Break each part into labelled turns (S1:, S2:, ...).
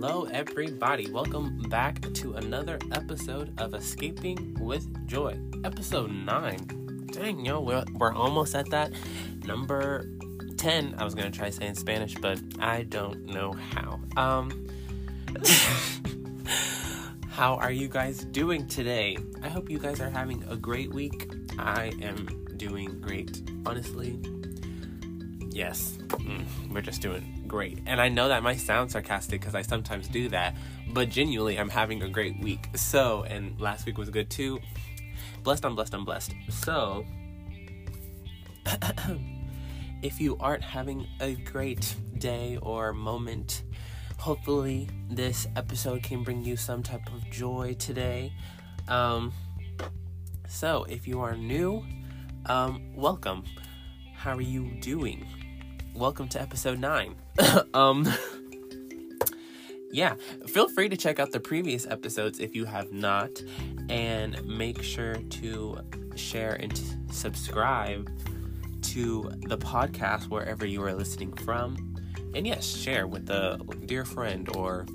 S1: Hello, everybody. Welcome back to another episode of Escaping with Joy, episode 9. Dang, yo, we're, we're almost at that. Number 10. I was going to try saying Spanish, but I don't know how. Um, how are you guys doing today? I hope you guys are having a great week. I am doing great, honestly. Yes, mm, we're just doing great. And I know that might sound sarcastic because I sometimes do that, but genuinely, I'm having a great week. So, and last week was good too. Blessed, I'm blessed, I'm blessed. So, if you aren't having a great day or moment, hopefully this episode can bring you some type of joy today. Um, so, if you are new, um, welcome. How are you doing? welcome to episode 9. um yeah, feel free to check out the previous episodes if you have not and make sure to share and subscribe to the podcast wherever you are listening from. And yes, share with a dear friend or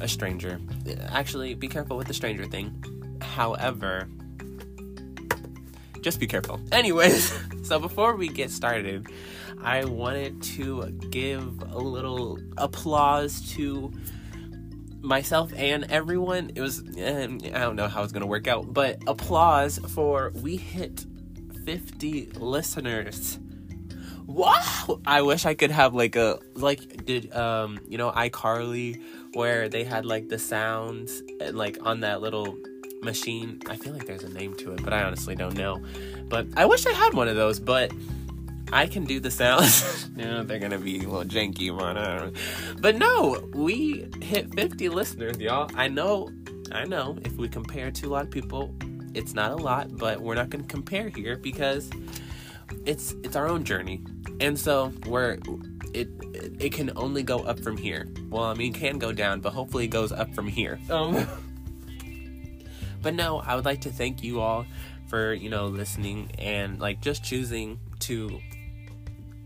S1: a stranger. Actually, be careful with the stranger thing. However, just be careful. Anyways, so before we get started, I wanted to give a little applause to myself and everyone. It was, I don't know how it's going to work out, but applause for we hit 50 listeners. Wow! I wish I could have like a, like, did, um, you know, iCarly, where they had like the sounds and like on that little machine. I feel like there's a name to it, but I honestly don't know. But I wish I had one of those, but I can do the sounds. yeah, they're gonna be a little janky, man. But no, we hit 50 listeners, y'all. I know, I know. If we compare to a lot of people, it's not a lot, but we're not gonna compare here because it's it's our own journey, and so we're it it can only go up from here. Well, I mean, it can go down, but hopefully it goes up from here. Um, but no, I would like to thank you all for you know listening and like just choosing to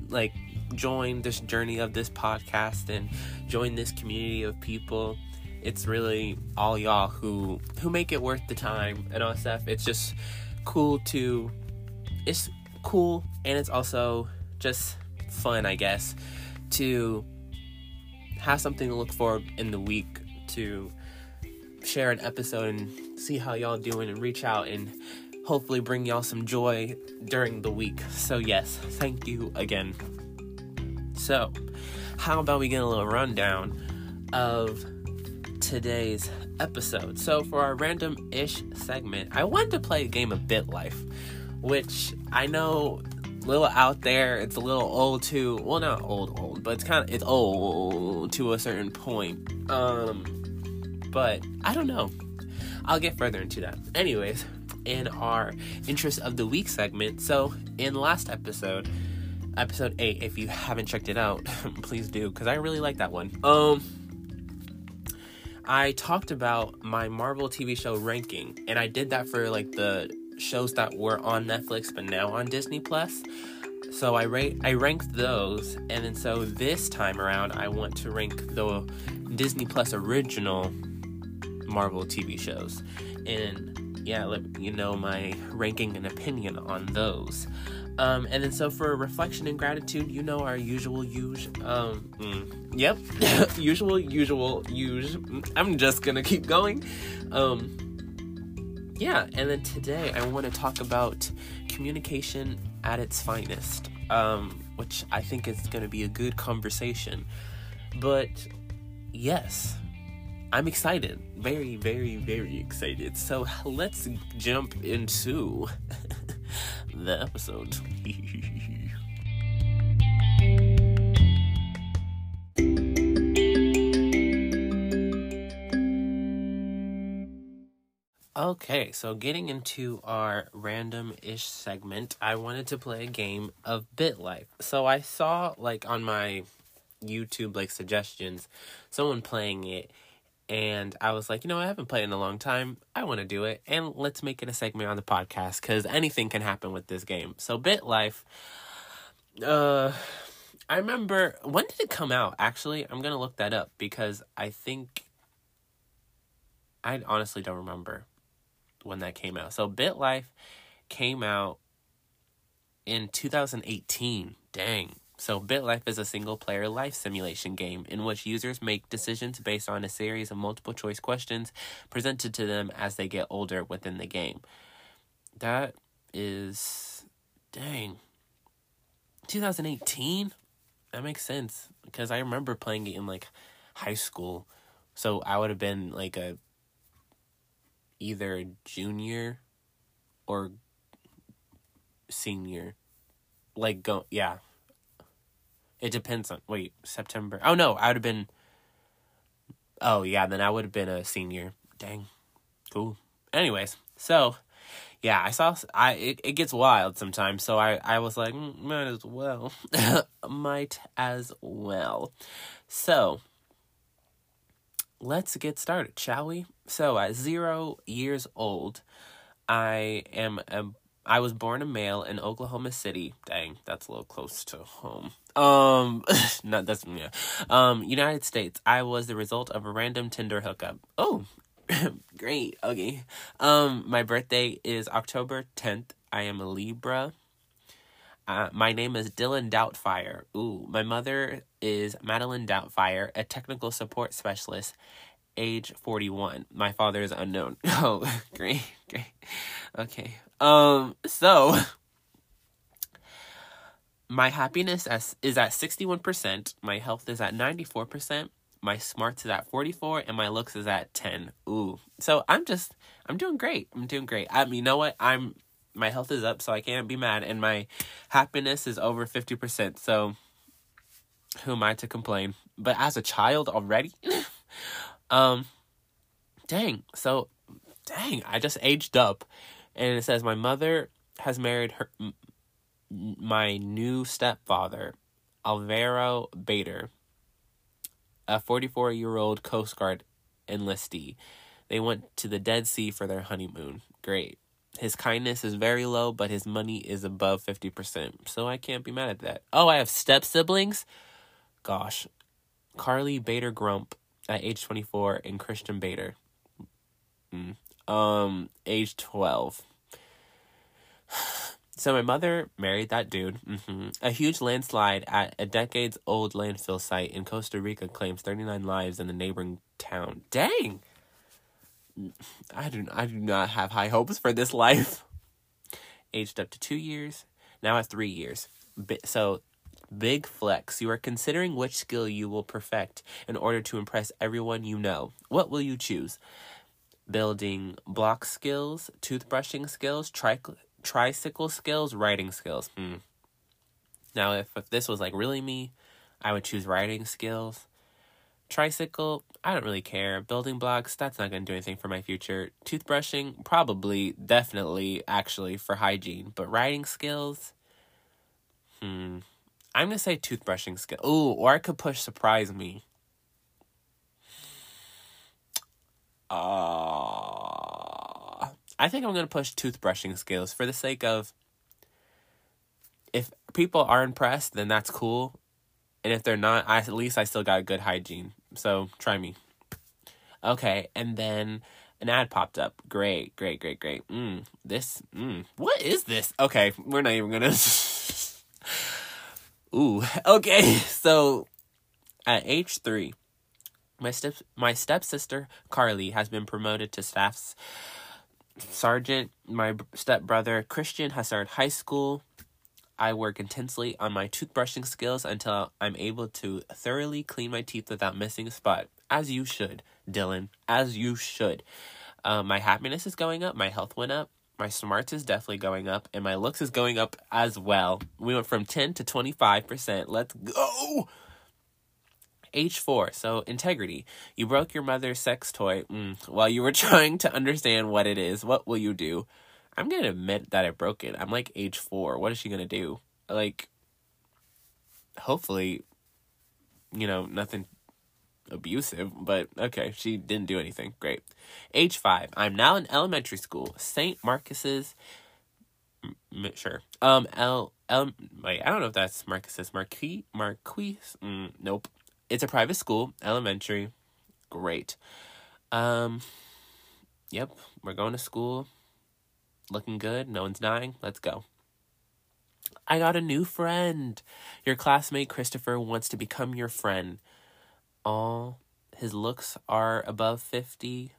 S1: like join this journey of this podcast and join this community of people. It's really all y'all who who make it worth the time and all that stuff. It's just cool to it's cool and it's also just fun i guess to have something to look for in the week to share an episode and see how y'all doing and reach out and hopefully bring y'all some joy during the week. So, yes, thank you again. So, how about we get a little rundown of today's episode? So, for our random ish segment, I wanted to play a game of BitLife, which I know little out there. It's a little old too. Well, not old, old, but it's kind of it's old to a certain point. Um, but I don't know. I'll get further into that. Anyways, in our interest of the week segment. So, in last episode, episode 8, if you haven't checked it out, please do cuz I really like that one. Um I talked about my Marvel TV show ranking and I did that for like the shows that were on Netflix but now on Disney Plus. So I rate I ranked those and then so this time around I want to rank the Disney Plus original Marvel TV shows. And yeah, let you know my ranking and opinion on those. Um, and then so for reflection and gratitude, you know our usual use. Um, mm, yep, usual, usual, use. I'm just gonna keep going. Um, yeah, and then today I want to talk about communication at its finest, um, which I think is gonna be a good conversation. But yes, I'm excited. Very, very, very excited. So let's jump into the episode. Okay, so getting into our random ish segment, I wanted to play a game of BitLife. So I saw, like, on my YouTube, like, suggestions, someone playing it and I was like, you know, I haven't played in a long time. I want to do it, and let's make it a segment on the podcast because anything can happen with this game. So, Bit Life. uh, I remember when did it come out? Actually, I'm gonna look that up because I think I honestly don't remember when that came out. So Bit Life came out in 2018. Dang. So BitLife is a single player life simulation game in which users make decisions based on a series of multiple choice questions presented to them as they get older within the game. That is dang. 2018? That makes sense because I remember playing it in like high school. So I would have been like a either junior or senior. Like go yeah. It depends on wait, September. Oh no, I would have been Oh yeah, then I would have been a senior. Dang. Cool. Anyways, so yeah, I saw I it, it gets wild sometimes, so I I was like, mm, might as well. might as well. So, let's get started, shall we? So, at 0 years old, I am a I was born a male in Oklahoma City. Dang, that's a little close to home. Um, not that's yeah. Um, United States. I was the result of a random Tinder hookup. Oh, great. Okay. Um, my birthday is October tenth. I am a Libra. Uh, my name is Dylan Doubtfire. Ooh, my mother is Madeline Doubtfire, a technical support specialist, age 41. My father is unknown. Oh, great, great. Okay. Um, so my happiness is at 61%, my health is at 94%, my smarts is at 44 and my looks is at 10. Ooh. So I'm just I'm doing great. I'm doing great. I mean, you know what? I'm my health is up so I can't be mad and my happiness is over 50%. So who am I to complain? But as a child already um dang. So dang, I just aged up and it says my mother has married her m- my new stepfather, Alvaro Bader a 44 year old Coast Guard enlistee. They went to the Dead Sea for their honeymoon. Great. His kindness is very low, but his money is above 50%. So I can't be mad at that. Oh, I have step siblings? Gosh. Carly Bader Grump at age 24 and Christian Bader. Mm. Um, age 12. So my mother married that dude. Mm-hmm. A huge landslide at a decades old landfill site in Costa Rica claims 39 lives in the neighboring town. Dang. I do I do not have high hopes for this life. Aged up to 2 years, now at 3 years. So big flex. You are considering which skill you will perfect in order to impress everyone you know. What will you choose? Building block skills, toothbrushing skills, tri- tricycle skills, writing skills. Hmm. Now, if, if this was like really me, I would choose writing skills. Tricycle, I don't really care. Building blocks, that's not going to do anything for my future. Toothbrushing, probably, definitely, actually, for hygiene. But writing skills, hmm. I'm to say toothbrushing skill. Ooh, or I could push surprise me. Uh, I think I'm to push toothbrushing skills for the sake of if people are impressed, then that's cool. And if they're not, I, at least I still got good hygiene. So try me. Okay, and then an ad popped up. Great, great, great, great. Mm, this, mm, what is this? Okay, we're not even gonna. Ooh, okay. So at age three, my step my stepsister Carly has been promoted to staff's sergeant. My stepbrother Christian has started high school. I work intensely on my toothbrushing skills until I'm able to thoroughly clean my teeth without missing a spot. As you should, Dylan. As you should. Uh, my happiness is going up. My health went up. My smarts is definitely going up. And my looks is going up as well. We went from 10 to 25%. Let's go! H4, so integrity. You broke your mother's sex toy mm, while you were trying to understand what it is. What will you do? I'm gonna admit that I broke it. I'm like age four. What is she gonna do? Like, hopefully, you know, nothing abusive, but okay, she didn't do anything. Great. Age five. I'm now in elementary school. St. Marcus's. M- sure. Um, L. Um, wait, I don't know if that's Marcus's Marquis Marquis. Mm, nope, it's a private school, elementary. Great. Um, yep, we're going to school. Looking good. No one's dying. Let's go. I got a new friend. Your classmate Christopher wants to become your friend. All his looks are above 50.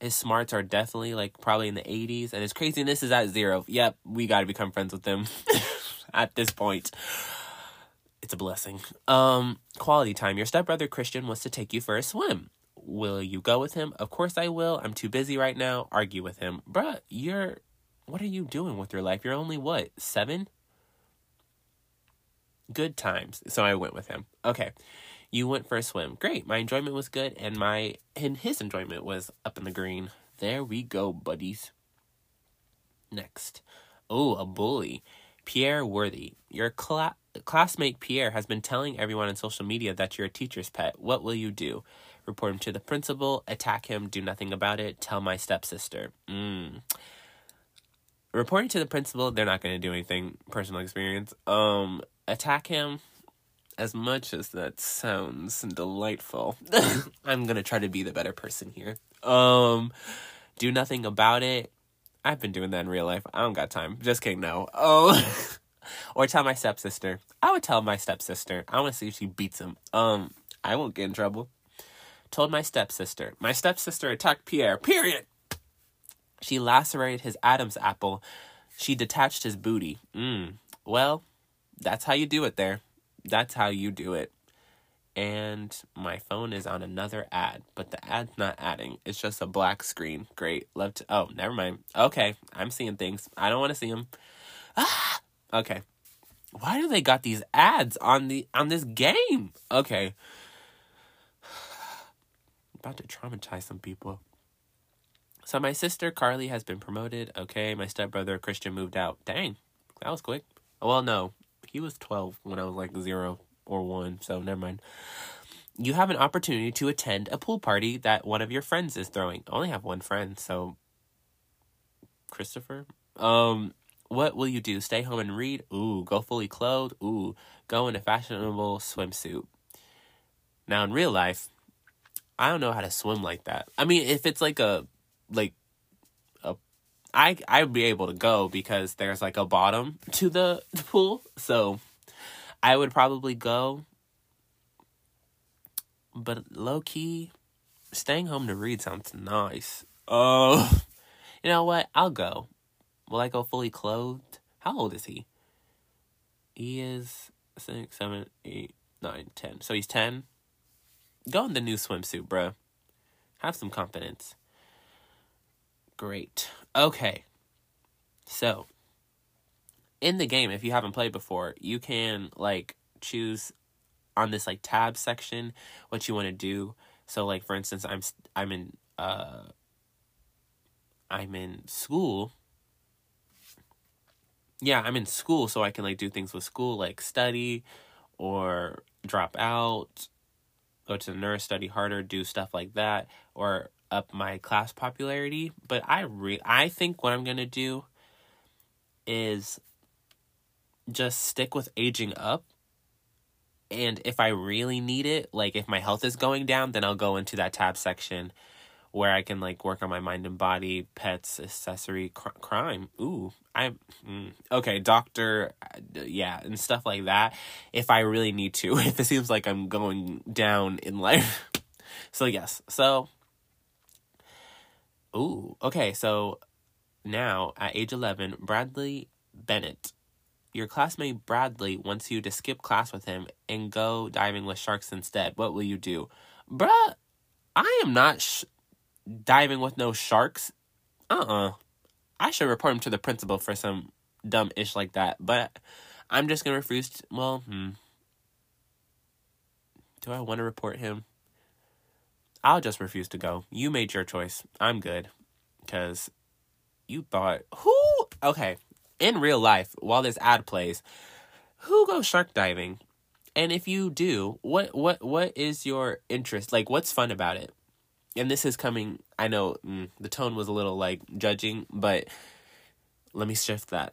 S1: His smarts are definitely like probably in the 80s and his craziness is at zero. Yep, we got to become friends with him at this point. It's a blessing. Um quality time. Your stepbrother Christian wants to take you for a swim. Will you go with him? Of course I will. I'm too busy right now. Argue with him. Bruh, you're what are you doing with your life? You're only what, seven? Good times. So I went with him. Okay. You went for a swim. Great. My enjoyment was good and my and his enjoyment was up in the green. There we go, buddies. Next. Oh, a bully. Pierre Worthy. Your cla- classmate Pierre has been telling everyone on social media that you're a teacher's pet. What will you do? Report him to the principal, attack him, do nothing about it, tell my stepsister. Mm reporting to the principal, they're not going to do anything. Personal experience. Um, attack him. As much as that sounds delightful, I'm gonna try to be the better person here. Um, do nothing about it. I've been doing that in real life. I don't got time. Just kidding. No. Oh, or tell my stepsister. I would tell my stepsister. I want to see if she beats him. Um, I won't get in trouble. Told my stepsister. My stepsister attacked Pierre. Period. She lacerated his Adam's apple. She detached his booty. Mm. Well, that's how you do it there. That's how you do it. And my phone is on another ad, but the ad's not adding. It's just a black screen. Great. Love to. Oh, never mind. Okay. I'm seeing things. I don't want to see them. Ah! Okay. Why do they got these ads on the on this game? Okay. about to traumatize some people. So my sister Carly has been promoted. Okay, my stepbrother Christian moved out. Dang, that was quick. Well, no, he was 12 when I was like 0 or 1, so never mind. You have an opportunity to attend a pool party that one of your friends is throwing. I only have one friend, so Christopher. Um what will you do? Stay home and read? Ooh, go fully clothed? Ooh, go in a fashionable swimsuit. Now in real life, I don't know how to swim like that. I mean, if it's like a like I I'd be able to go because there's like a bottom to the pool. So I would probably go. But low key, staying home to read sounds nice. Oh, uh, you know what? I'll go. Will I go fully clothed? How old is he? He is six, seven, eight, nine, ten. So he's ten. Go in the new swimsuit, bro. Have some confidence. Great. Okay. So, in the game, if you haven't played before, you can like choose on this like tab section what you want to do. So, like for instance, I'm I'm in uh I'm in school. Yeah, I'm in school, so I can like do things with school, like study or drop out, go to the nurse, study harder, do stuff like that, or up my class popularity, but I re- I think what I'm going to do is just stick with aging up. And if I really need it, like if my health is going down, then I'll go into that tab section where I can like work on my mind and body, pets, accessory, cr- crime. Ooh, I'm mm, okay, doctor, uh, yeah, and stuff like that. If I really need to, if it seems like I'm going down in life. so yes, so Ooh, okay. So now at age 11, Bradley Bennett, your classmate Bradley wants you to skip class with him and go diving with sharks instead. What will you do? Bruh, I am not sh- diving with no sharks. Uh uh-uh. uh I should report him to the principal for some dumb ish like that. But I'm just gonna refuse to. Well, hmm. Do I want to report him? I'll just refuse to go. You made your choice. I'm good. Because you thought, who? Okay. In real life, while this ad plays, who goes shark diving? And if you do, what what what is your interest? Like, what's fun about it? And this is coming. I know mm, the tone was a little like judging, but let me shift that.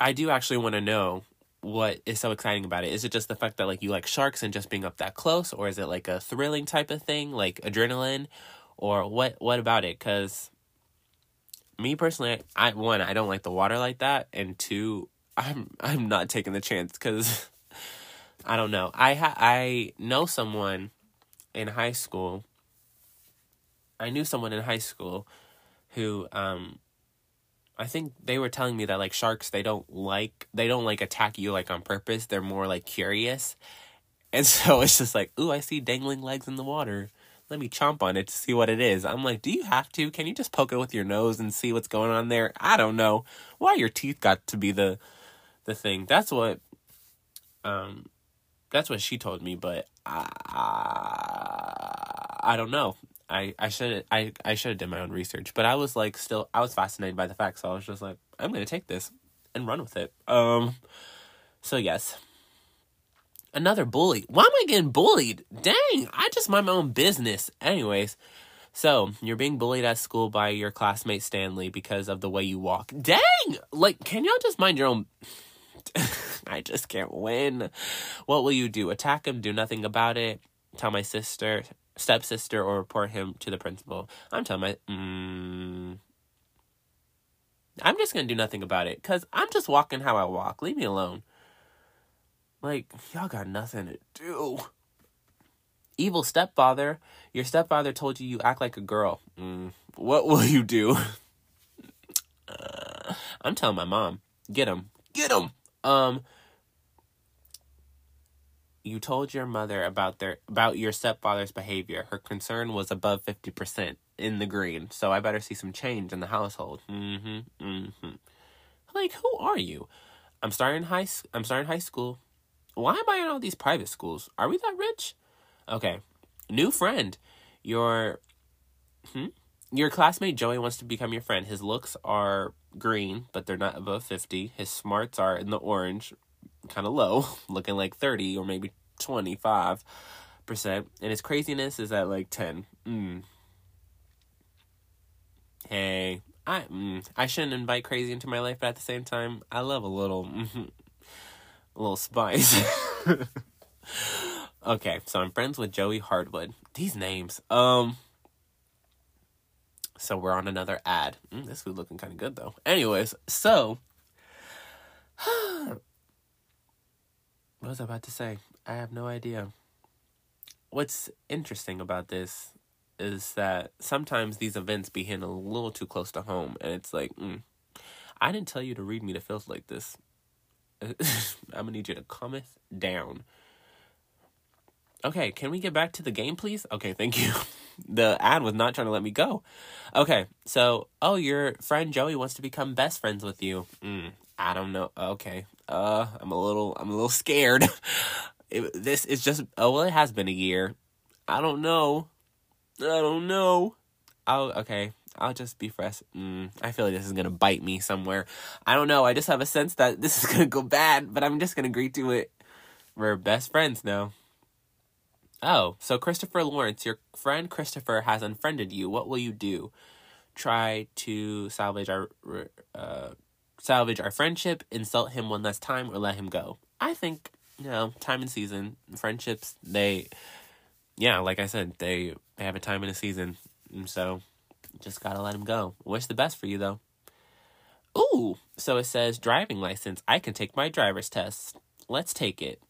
S1: I do actually want to know what is so exciting about it. Is it just the fact that like you like sharks and just being up that close, or is it like a thrilling type of thing, like adrenaline, or what? What about it? Because me personally, I one I don't like the water like that, and two, I'm I'm not taking the chance because I don't know. I ha- I know someone in high school. I knew someone in high school who um I think they were telling me that like sharks they don't like they don't like attack you like on purpose. They're more like curious. And so it's just like, "Ooh, I see dangling legs in the water. Let me chomp on it to see what it is." I'm like, "Do you have to? Can you just poke it with your nose and see what's going on there?" I don't know. Why your teeth got to be the the thing. That's what um that's what she told me, but I I don't know. I I should I I should have done my own research, but I was like still I was fascinated by the facts. So I was just like I'm gonna take this and run with it. Um, so yes, another bully. Why am I getting bullied? Dang, I just mind my own business. Anyways, so you're being bullied at school by your classmate Stanley because of the way you walk. Dang, like can y'all just mind your own? I just can't win. What will you do? Attack him? Do nothing about it? Tell my sister, stepsister, or report him to the principal? I'm telling my. Mm, I'm just gonna do nothing about it because I'm just walking how I walk. Leave me alone. Like, y'all got nothing to do. Evil stepfather. Your stepfather told you you act like a girl. Mm, what will you do? Uh, I'm telling my mom. Get him. Get him. Um, you told your mother about their about your stepfather's behavior. Her concern was above fifty percent in the green, so I better see some change in the household. Mm-hmm. Mm-hmm. Like, who are you? I'm starting high. I'm starting high school. Why am I in all these private schools? Are we that rich? Okay. New friend. Your hmm? Your classmate Joey wants to become your friend. His looks are green, but they're not above 50. His smarts are in the orange, kind of low, looking like 30 or maybe 25%. And his craziness is at like 10. Mm. Hey, I mm, I shouldn't invite crazy into my life, but at the same time, I love a little mm, a little spice. okay, so I'm friends with Joey Hardwood. These names. Um so we're on another ad. Mm, this food looking kind of good though. Anyways, so what was I about to say? I have no idea. What's interesting about this is that sometimes these events be hitting a little too close to home, and it's like, mm, I didn't tell you to read me the feels like this. I'm gonna need you to it down. Okay, can we get back to the game, please? Okay, thank you. the ad was not trying to let me go. Okay, so oh, your friend Joey wants to become best friends with you. Mm, I don't know. Okay, uh, I'm a little, I'm a little scared. it, this is just oh well, it has been a year. I don't know. I don't know. Oh, okay. I'll just be fresh. Mm, I feel like this is gonna bite me somewhere. I don't know. I just have a sense that this is gonna go bad, but I'm just gonna agree to it. We're best friends now. Oh, so Christopher Lawrence, your friend Christopher has unfriended you. What will you do? Try to salvage our uh, salvage our friendship, insult him one last time, or let him go. I think you know, time and season friendships. They, yeah, like I said, they they have a time and a season, and so just gotta let them go. Wish the best for you though. Ooh, so it says driving license. I can take my driver's test. Let's take it.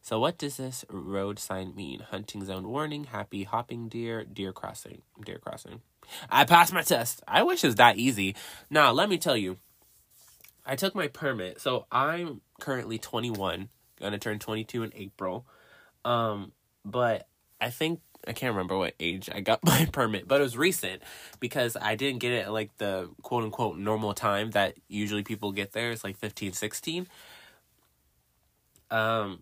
S1: So what does this road sign mean? Hunting zone warning, happy hopping deer, deer crossing, deer crossing. I passed my test. I wish it was that easy. Now, let me tell you. I took my permit. So I'm currently 21, to turn 22 in April. Um, but I think I can't remember what age I got my permit, but it was recent because I didn't get it at like the quote unquote normal time that usually people get there. It's like 15, 16. Um,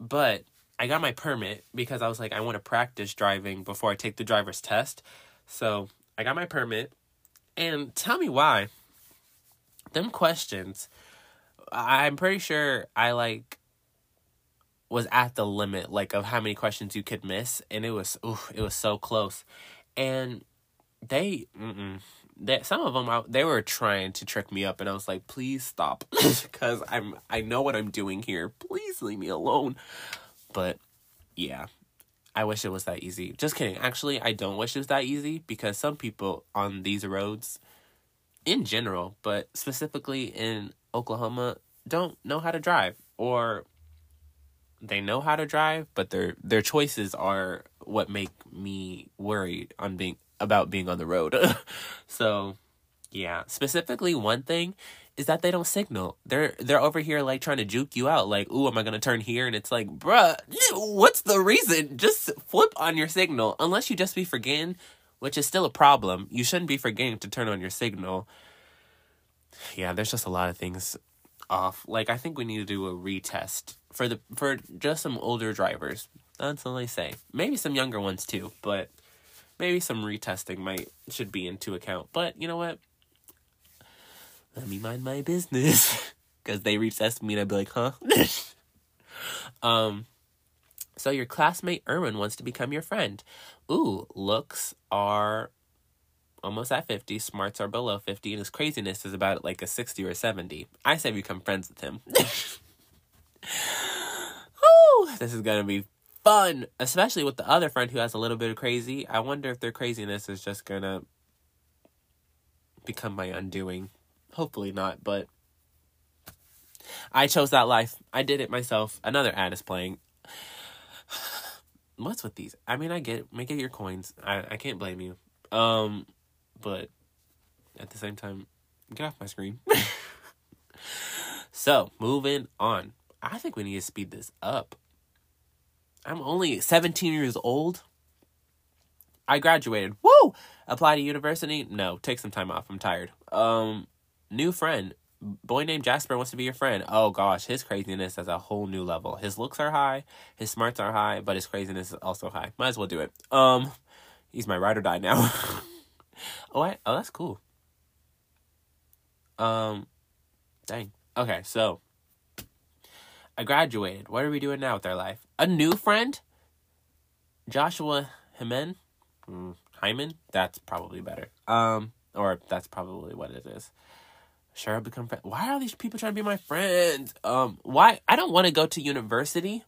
S1: but I got my permit because I was like, I want to practice driving before I take the driver's test. So I got my permit. And tell me why. Them questions, I'm pretty sure I like was at the limit like of how many questions you could miss and it was ooh, it was so close. And they they, some of them they were trying to trick me up and i was like please stop because i'm i know what i'm doing here. Please leave me alone. But yeah i wish it was that easy. Just kidding. Actually i don't wish it was that easy because some people on these roads in general but specifically in oklahoma don't know how to drive or they know how to drive but their their choices are what make me worried on being about being on the road. so, yeah, specifically one thing is that they don't signal. They're they're over here like trying to juke you out like, "Ooh, am I to turn here?" and it's like, "Bruh, what's the reason? Just flip on your signal unless you just be forgetting, which is still a problem. You shouldn't be forgetting to turn on your signal." Yeah, there's just a lot of things off. Like I think we need to do a retest for the for just some older drivers. That's all I say. Maybe some younger ones too, but maybe some retesting might should be into account. But you know what? Let me mind my business. Cause they retest me and I'd be like, huh? um so your classmate Erwin wants to become your friend. Ooh, looks are almost at 50, smarts are below 50, and his craziness is about like a 60 or 70. I say become friends with him. This is gonna be fun, especially with the other friend who has a little bit of crazy. I wonder if their craziness is just gonna become my undoing. Hopefully not, but I chose that life. I did it myself. Another ad is playing. What's with these? I mean, I get. Make it your coins. I, I can't blame you. Um, but at the same time, get off my screen. so, moving on. I think we need to speed this up. I'm only 17 years old. I graduated. Woo! Apply to university? No, take some time off. I'm tired. Um, new friend. Boy named Jasper wants to be your friend. Oh gosh, his craziness is a whole new level. His looks are high, his smarts are high, but his craziness is also high. Might as well do it. Um, he's my ride or die now. oh, I, oh, that's cool. Um, dang. Okay, so I graduated. What are we doing now with our life? A new friend? Joshua Hyman? Hyman? That's probably better. Um, or that's probably what it is. Sure, I'll become friend. Why are these people trying to be my friends? Um, why? I don't want to go to university.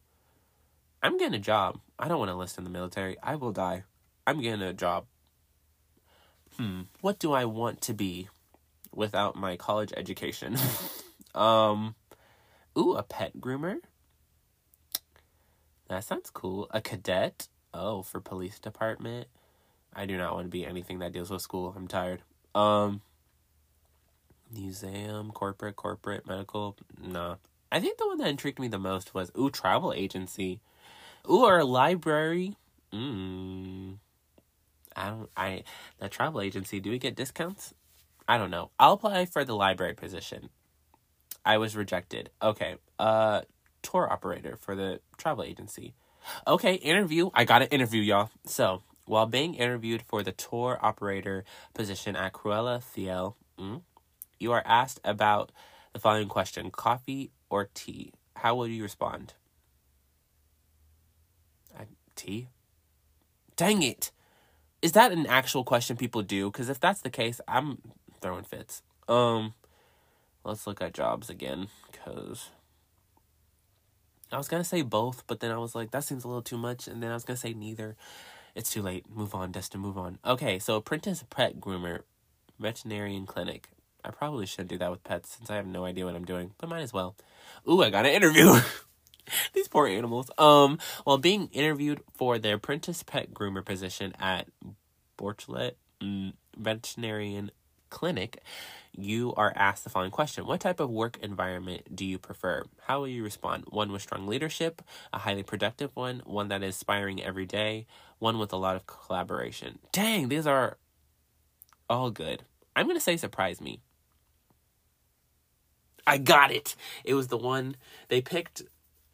S1: I'm getting a job. I don't want to enlist in the military. I will die. I'm getting a job. Hmm. What do I want to be without my college education? um, Ooh, a pet groomer. That sounds cool. A cadet. Oh, for police department. I do not want to be anything that deals with school. I'm tired. Um museum, corporate, corporate, medical. No. I think the one that intrigued me the most was ooh, travel agency. Ooh, or a library. Mm. I don't I the travel agency, do we get discounts? I don't know. I'll apply for the library position. I was rejected. Okay. Uh tour operator for the travel agency. Okay, interview. I got an interview, y'all. So, while being interviewed for the tour operator position at Cruella Thiel, mm, you are asked about the following question coffee or tea? How will you respond? Uh, tea? Dang it! Is that an actual question people do? Because if that's the case, I'm throwing fits. Um, let's look at jobs again because I was gonna say both, but then I was like, that seems a little too much, and then I was gonna say neither. It's too late. Move on, Destin. Move on. Okay, so apprentice pet groomer, veterinarian clinic. I probably shouldn't do that with pets since I have no idea what I'm doing, but might as well. Ooh, I got an interview. These poor animals. Um, while being interviewed for the apprentice pet groomer position at Borchlet mm, Veterinarian Clinic, you are asked the following question What type of work environment do you prefer? How will you respond? One with strong leadership, a highly productive one, one that is inspiring every day, one with a lot of collaboration. Dang, these are all good. I'm going to say surprise me. I got it. It was the one they picked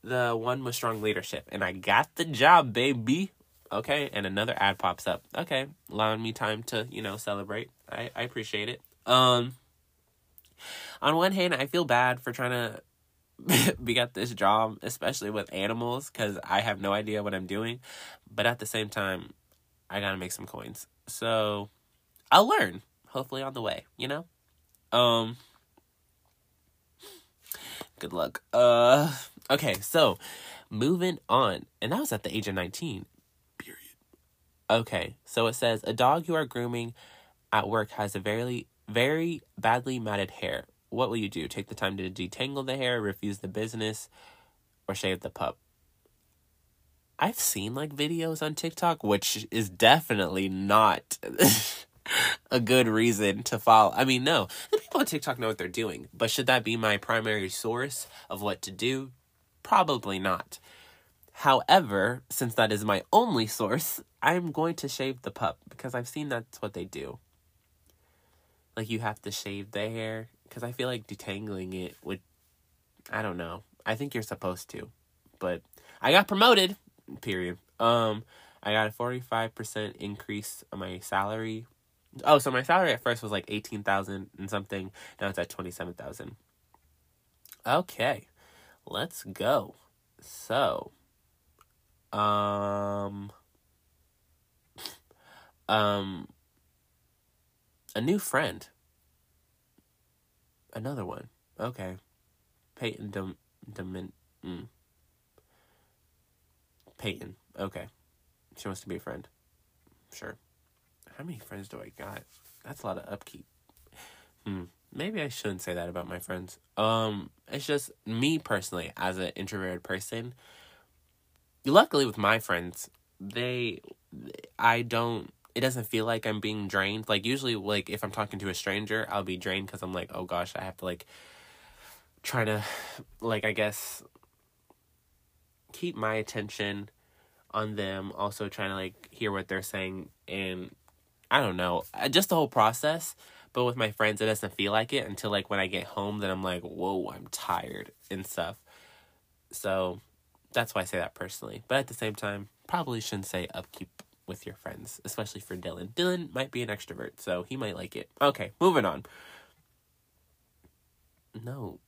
S1: the one with strong leadership and I got the job, baby. Okay, and another ad pops up. Okay, allowing me time to, you know, celebrate. I, I appreciate it. Um on one hand, I feel bad for trying to be at this job, especially with animals, because I have no idea what I'm doing. But at the same time, I gotta make some coins. So I'll learn. hopefully on the way, you know? Um good luck. Uh okay, so moving on. And that was at the age of 19. Period. Okay, so it says a dog you are grooming at work has a very very badly matted hair. What will you do? Take the time to detangle the hair, refuse the business, or shave the pup? I've seen like videos on TikTok, which is definitely not a good reason to follow. I mean, no, the people on TikTok know what they're doing, but should that be my primary source of what to do? Probably not. However, since that is my only source, I'm going to shave the pup because I've seen that's what they do. Like you have to shave the hair because I feel like detangling it would I don't know. I think you're supposed to. But I got promoted, period. Um I got a 45% increase on my salary. Oh, so my salary at first was like 18,000 and something. Now it's at 27,000. Okay. Let's go. So, um um a new friend. Another one. Okay. Peyton Dem Demin mm. Peyton. Okay. She wants to be a friend. Sure. How many friends do I got? That's a lot of upkeep. Hmm. Maybe I shouldn't say that about my friends. Um, it's just me personally, as an introverted person. Luckily, with my friends, they, I don't it doesn't feel like I'm being drained. Like usually like if I'm talking to a stranger, I'll be drained cuz I'm like, "Oh gosh, I have to like try to like I guess keep my attention on them, also trying to like hear what they're saying and I don't know, just the whole process. But with my friends, it doesn't feel like it until like when I get home, then I'm like, whoa, I'm tired and stuff. So that's why I say that personally. But at the same time, probably shouldn't say upkeep with your friends, especially for Dylan. Dylan might be an extrovert, so he might like it. Okay, moving on. No,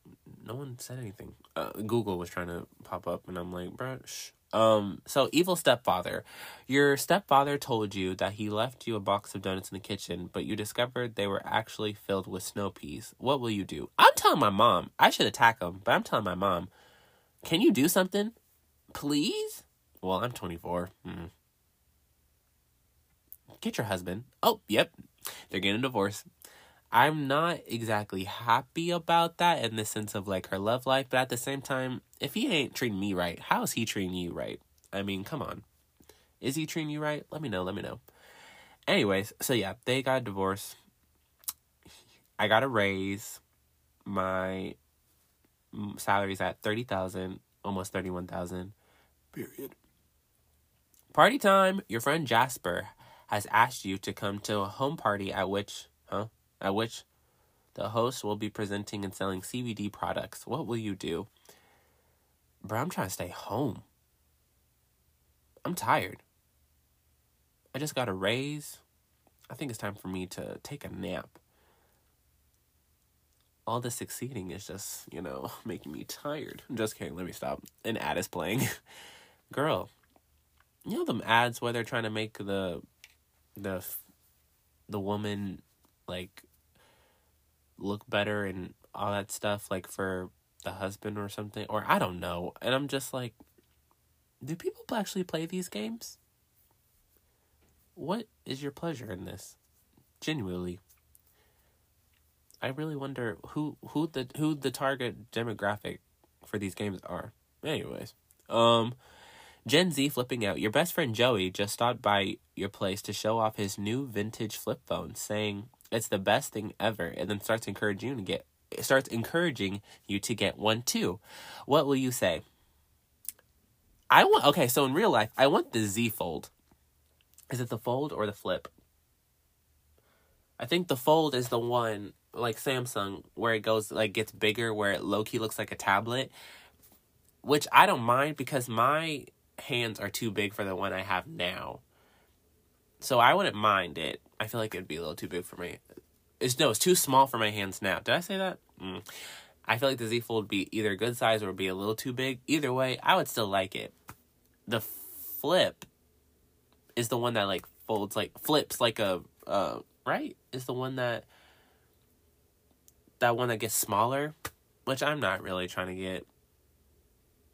S1: no one said anything. Uh, Google was trying to pop up, and I'm like, bruh, Um, so evil stepfather. Your stepfather told you that he left you a box of donuts in the kitchen, but you discovered they were actually filled with snow peas. What will you do? I'm telling my mom. I should attack him, but I'm telling my mom. Can you do something? Please? Well, I'm 24. Mm get your husband. Oh, yep, they're getting a divorce. I'm not exactly happy about that in the sense of like her love life, but at the same time, if he ain't treating me right, how is he treating you right? I mean, come on. Is he treating you right? Let me know, let me know. Anyways, so yeah, they got divorced. I got a raise. My salary's at 30,000, almost 31,000. Period. Party time. Your friend Jasper has asked you to come to a home party at which? At which the host will be presenting and selling CBD products. What will you do? Bro, I'm trying to stay home. I'm tired. I just got a raise. I think it's time for me to take a nap. All this succeeding is just, you know, making me tired. I'm just kidding. Let me stop. An ad is playing. Girl, you know them ads where they're trying to make the the the woman like look better and all that stuff like for the husband or something or I don't know. And I'm just like do people actually play these games? What is your pleasure in this? Genuinely. I really wonder who who the who the target demographic for these games are. Anyways, um Gen Z flipping out. Your best friend Joey just stopped by your place to show off his new vintage flip phone, saying it's the best thing ever, and then starts encouraging you to get it starts encouraging you to get one too. What will you say? I want okay, so in real life, I want the Z Fold. Is it the fold or the flip? I think the fold is the one like Samsung where it goes like gets bigger where it low key looks like a tablet. Which I don't mind because my hands are too big for the one I have now. So I wouldn't mind it. I feel like it'd be a little too big for me. It's no, it's too small for my hands now. Did I say that? Mm. I feel like the Z Fold would be either a good size or be a little too big. Either way, I would still like it. The flip is the one that like folds like flips like a uh right? Is the one that that one that gets smaller, which I'm not really trying to get.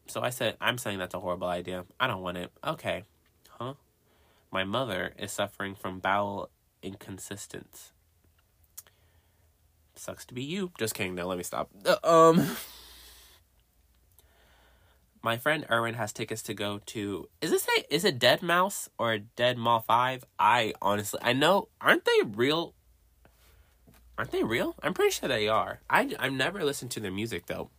S1: So I said, I'm saying that's a horrible idea. I don't want it. Okay. Huh? My mother is suffering from bowel inconsistence. Sucks to be you. Just kidding. No, let me stop. Uh, um. My friend Erwin has tickets to go to. Is this a is it Dead Mouse or Dead Mall Five? I honestly I know aren't they real? Aren't they real? I'm pretty sure they are. I I've never listened to their music though.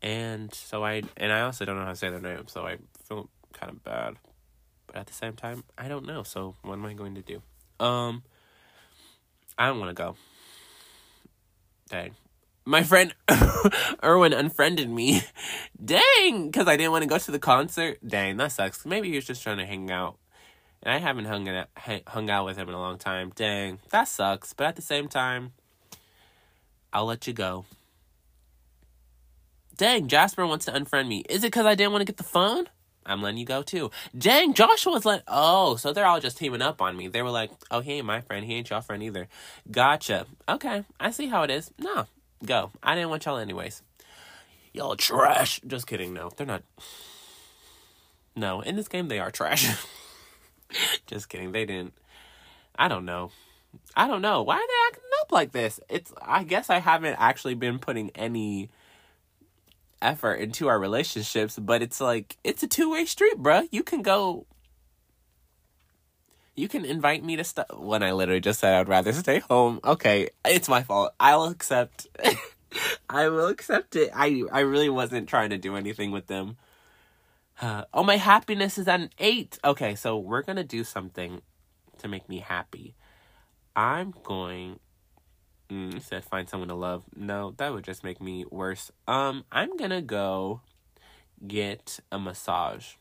S1: And so I and I also don't know how to say their name, so I feel kind of bad. But at the same time, I don't know. So what am I going to do? Um, I don't want to go. Dang my friend Erwin unfriended me. Dang, because I didn't want to go to the concert. Dang, that sucks. Maybe he was just trying to hang out. And I haven't hung out, hung out with him in a long time. Dang, that sucks. But at the same time, I'll let you go. Dang, Jasper wants to unfriend me. Is it because I didn't want to get the phone? I'm letting you go too. Dang, Joshua's like, oh, so they're all just teaming up on me. They were like, oh, he ain't my friend. He ain't your friend either. Gotcha. Okay, I see how it is. No, Go. I didn't want y'all anyways. Y'all trash. Just kidding. No, they're not. No, in this game they are trash. Just kidding. They didn't. I don't know. I don't know. Why are they acting up like this? It's I guess I haven't actually been putting any effort into our relationships, but it's like it's a two-way street, bruh. You can go you can invite me to stuff when I literally just said I'd rather stay home. Okay, it's my fault. I'll accept. I will accept it. I I really wasn't trying to do anything with them. Uh, oh, my happiness is at an eight. Okay, so we're gonna do something to make me happy. I'm going. Mm, said find someone to love. No, that would just make me worse. Um, I'm gonna go get a massage.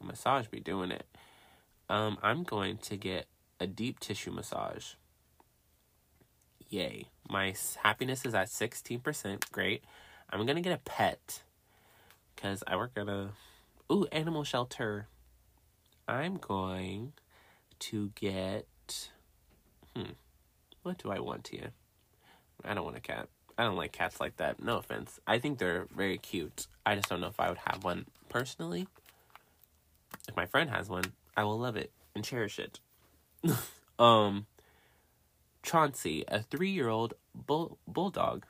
S1: A massage be doing it. Um, I'm going to get a deep tissue massage. Yay. My happiness is at 16%. Great. I'm going to get a pet because I work at a ooh animal shelter. I'm going to get hmm. What do I want here? I don't want a cat. I don't like cats like that. No offense. I think they're very cute. I just don't know if I would have one personally. If my friend has one, I will love it and cherish it. um, Chauncey, a three year old bull- bulldog.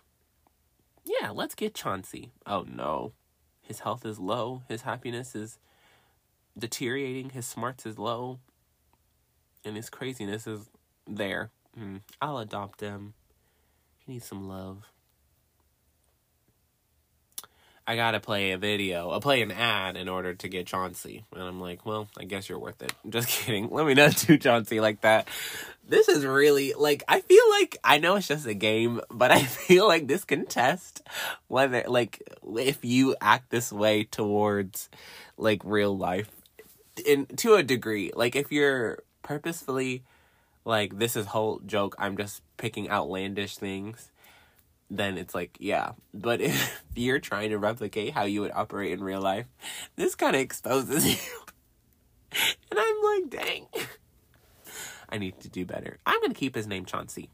S1: Yeah, let's get Chauncey. Oh no. His health is low. His happiness is deteriorating. His smarts is low. And his craziness is there. Mm, I'll adopt him. He needs some love. I gotta play a video, I play an ad in order to get Chauncey. And I'm like, well, I guess you're worth it. Just kidding. Let me not do Chauncey like that. This is really like I feel like I know it's just a game, but I feel like this can test whether like if you act this way towards like real life in to a degree. Like if you're purposefully like this is whole joke, I'm just picking outlandish things then it's like, yeah. But if you're trying to replicate how you would operate in real life, this kind of exposes you. and I'm like, dang. I need to do better. I'm going to keep his name Chauncey.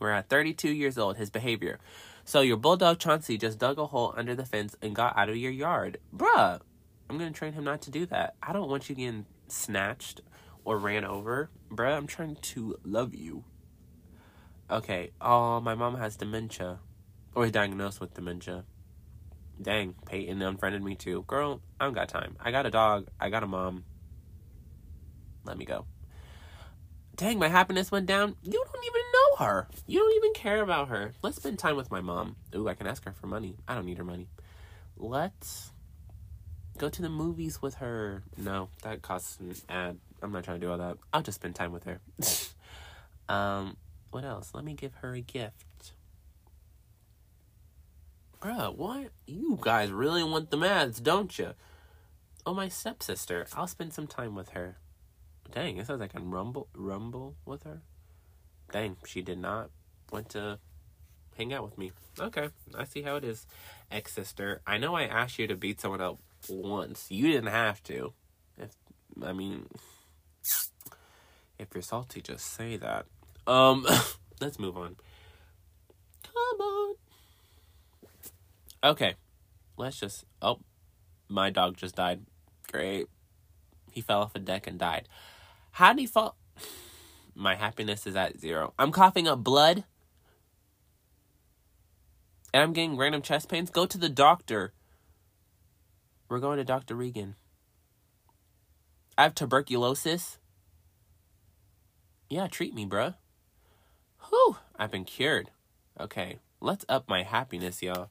S1: We're at 32 years old, his behavior. So your bulldog Chauncey just dug a hole under the fence and got out of your yard. Bruh, I'm going to train him not to do that. I don't want you getting snatched or ran over. Bruh, I'm trying to love you. Okay. Oh, my mom has dementia. Or is diagnosed with dementia. Dang, Peyton unfriended me too. Girl, I don't got time. I got a dog. I got a mom. Let me go. Dang, my happiness went down. You don't even know her. You don't even care about her. Let's spend time with my mom. Ooh, I can ask her for money. I don't need her money. Let's go to the movies with her. No, that costs an ad. I'm not trying to do all that. I'll just spend time with her. um, what else? Let me give her a gift. Bruh, what? You guys really want the maths, don't you? Oh, my stepsister. I'll spend some time with her. Dang, it sounds like I can rumble rumble with her. Dang, she did not want to hang out with me. Okay, I see how it is. Ex sister, I know I asked you to beat someone up once. You didn't have to. If I mean, If you're salty, just say that. Um, let's move on. Come on. Okay, let's just. Oh, my dog just died. Great. He fell off a deck and died. How did he fall? My happiness is at zero. I'm coughing up blood. And I'm getting random chest pains. Go to the doctor. We're going to Dr. Regan. I have tuberculosis. Yeah, treat me, bruh. Whew, I've been cured. Okay, let's up my happiness, y'all.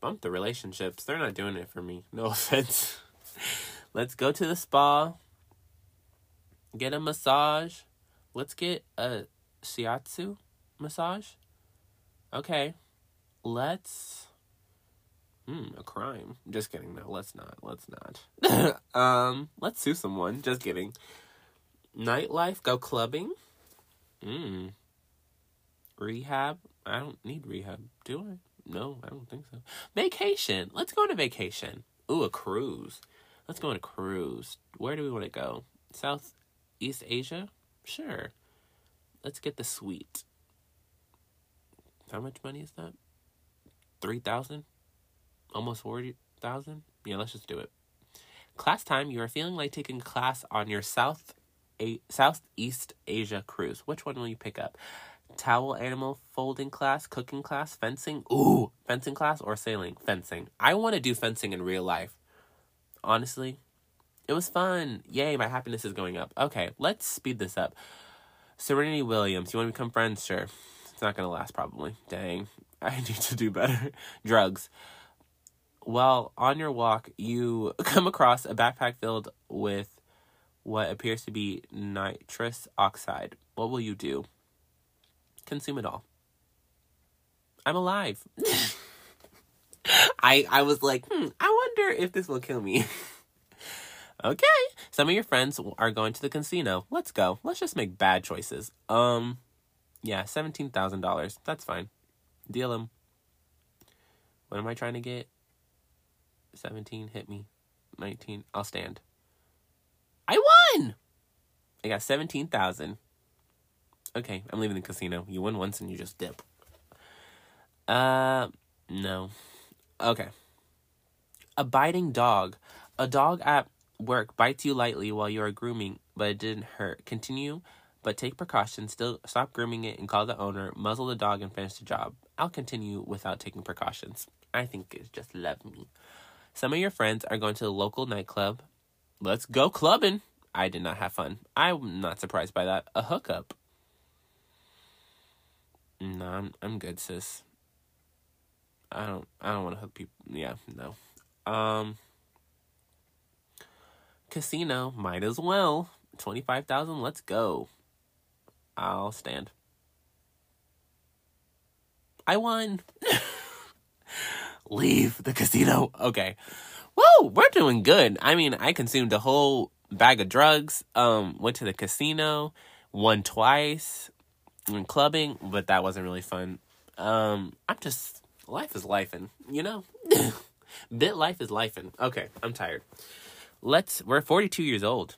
S1: Bump the relationships. They're not doing it for me. No offense. let's go to the spa. Get a massage. Let's get a shiatsu massage. Okay. Let's Hmm, a crime. Just kidding. No, let's not. Let's not. um, let's sue someone. Just kidding. Nightlife, go clubbing. Hmm. Rehab. I don't need rehab, do I? No, I don't think so. Vacation. Let's go on a vacation. Ooh, a cruise. Let's go on a cruise. Where do we want to go? Southeast Asia? Sure. Let's get the suite. How much money is that? 3000 almost 40,000? Yeah, let's just do it. Class time, you are feeling like taking class on your South a- Southeast Asia cruise. Which one will you pick up? Towel animal folding class, cooking class, fencing? Ooh, fencing class or sailing? Fencing. I want to do fencing in real life. Honestly, it was fun. Yay, my happiness is going up. Okay, let's speed this up. Serenity Williams, you want to become friends? Sure. It's not going to last, probably. Dang. I need to do better. Drugs. While on your walk, you come across a backpack filled with what appears to be nitrous oxide. What will you do? Consume it all. I'm alive. I I was like, hmm, I wonder if this will kill me. okay. Some of your friends are going to the casino. Let's go. Let's just make bad choices. Um yeah, $17,000. That's fine. Deal them. What am I trying to get? 17, hit me. 19, I'll stand. I won! I got 17,000. Okay, I'm leaving the casino. You win once and you just dip. Uh, no. Okay. A biting dog. A dog at work bites you lightly while you are grooming, but it didn't hurt. Continue, but take precautions. Still, stop grooming it and call the owner. Muzzle the dog and finish the job. I'll continue without taking precautions. I think it's just love me. Some of your friends are going to the local nightclub. Let's go clubbing. I did not have fun. I'm not surprised by that. A hookup. No, I'm I'm good, sis. I don't I don't want to hook people. Yeah, no. Um Casino, might as well. 25,000, let's go. I'll stand. I won. leave the casino. Okay. Whoa, we're doing good. I mean, I consumed a whole bag of drugs, um, went to the casino, won twice, went clubbing, but that wasn't really fun. Um, I'm just life is lifing, you know? Bit life is lifing. Okay, I'm tired. Let's we're 42 years old.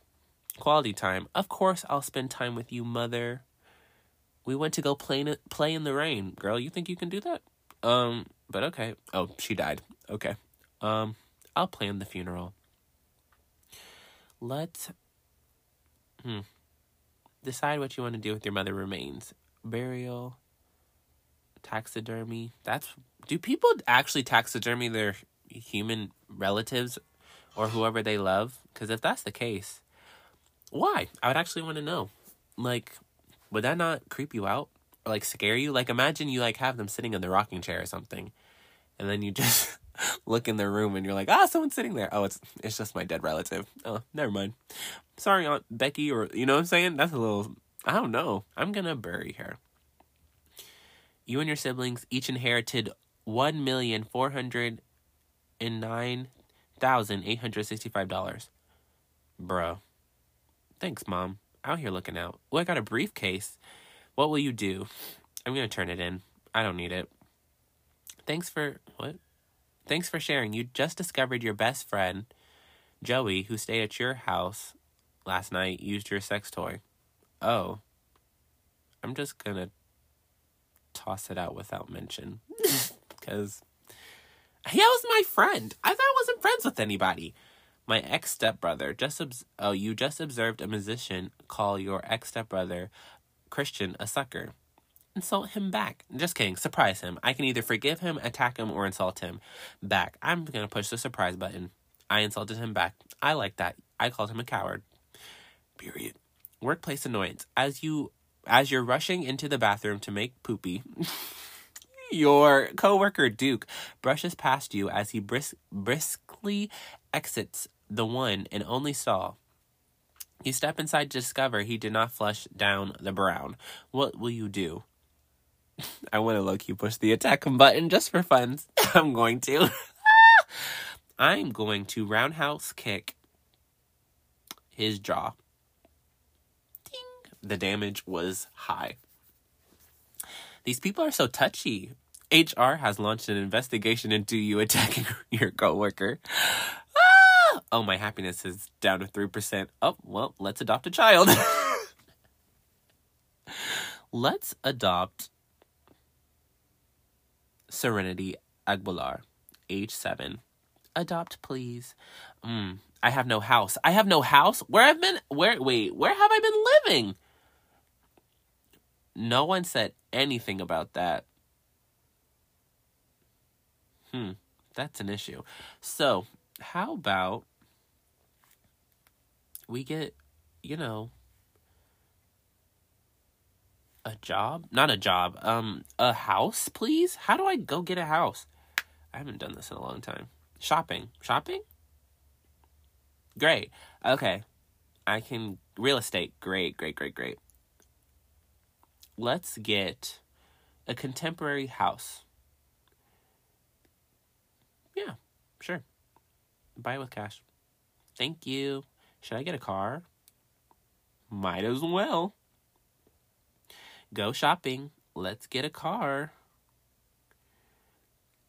S1: Quality time. Of course I'll spend time with you, mother. We went to go play in, play in the rain. Girl, you think you can do that? Um, but okay. Oh, she died. Okay. Um, I'll plan the funeral. Let's hmm decide what you want to do with your mother remains. Burial, taxidermy. That's do people actually taxidermy their human relatives or whoever they love? Because if that's the case, why? I would actually want to know. Like, would that not creep you out? or like scare you. Like imagine you like have them sitting in the rocking chair or something, and then you just look in their room and you're like, ah, someone's sitting there. Oh, it's it's just my dead relative. Oh, never mind. Sorry, Aunt Becky, or you know what I'm saying? That's a little. I don't know. I'm gonna bury her. You and your siblings each inherited one million four hundred and nine thousand eight hundred sixty-five dollars. Bro. Thanks, mom. Out here looking out. Oh, I got a briefcase. What will you do? I'm to turn it in. I don't need it. Thanks for what? Thanks for sharing. You just discovered your best friend, Joey, who stayed at your house last night, used your sex toy. oh, I'm just gonna toss it out without mention because he was my friend. I thought I wasn't friends with anybody. My ex stepbrother just obs- oh you just observed a musician call your ex stepbrother Christian a sucker. Insult him back. Just kidding. Surprise him. I can either forgive him, attack him, or insult him back. I'm gonna push the surprise button. I insulted him back. I like that. I called him a coward. Period. Workplace annoyance. As you as you're rushing into the bathroom to make poopy, your coworker Duke brushes past you as he brisk, briskly exits the one and only stall. You step inside to discover he did not flush down the brown. What will you do? I want to low key push the attack button just for fun. I'm going to. I'm going to roundhouse kick his jaw. Ding. The damage was high. These people are so touchy. HR has launched an investigation into you attacking your coworker. Ah! Oh, my happiness is down to 3%. Oh, well, let's adopt a child. let's adopt Serenity Aguilar, age 7. Adopt, please. Mm, I have no house. I have no house? Where I've been where wait, where have I been living? No one said anything about that. Hmm, that's an issue. So, how about we get, you know, a job? Not a job. Um, a house, please? How do I go get a house? I haven't done this in a long time. Shopping. Shopping? Great. Okay. I can real estate. Great, great, great, great. Let's get a contemporary house. Yeah, sure. Buy it with cash. Thank you. Should I get a car? Might as well. Go shopping. Let's get a car.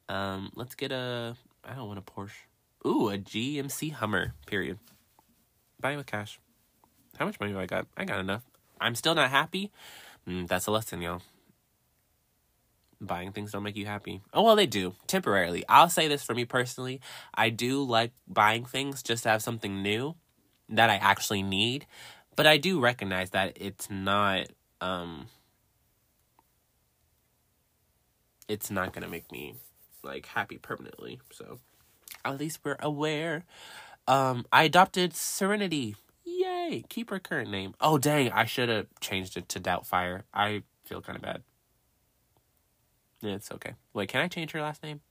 S1: Um, let's get a I don't want a Porsche. Ooh, a GMC Hummer, period. Buy with cash. How much money do I got? I got enough. I'm still not happy. Mm, that's a lesson, y'all. Buying things don't make you happy. Oh, well, they do. Temporarily. I'll say this for me personally. I do like buying things just to have something new that I actually need. But I do recognize that it's not, um, it's not to make me, like, happy permanently. So, at least we're aware. Um, I adopted Serenity. Yay! Keep her current name. Oh dang! I should have changed it to Doubtfire. I feel kind of bad. It's okay. Wait, can I change her last name?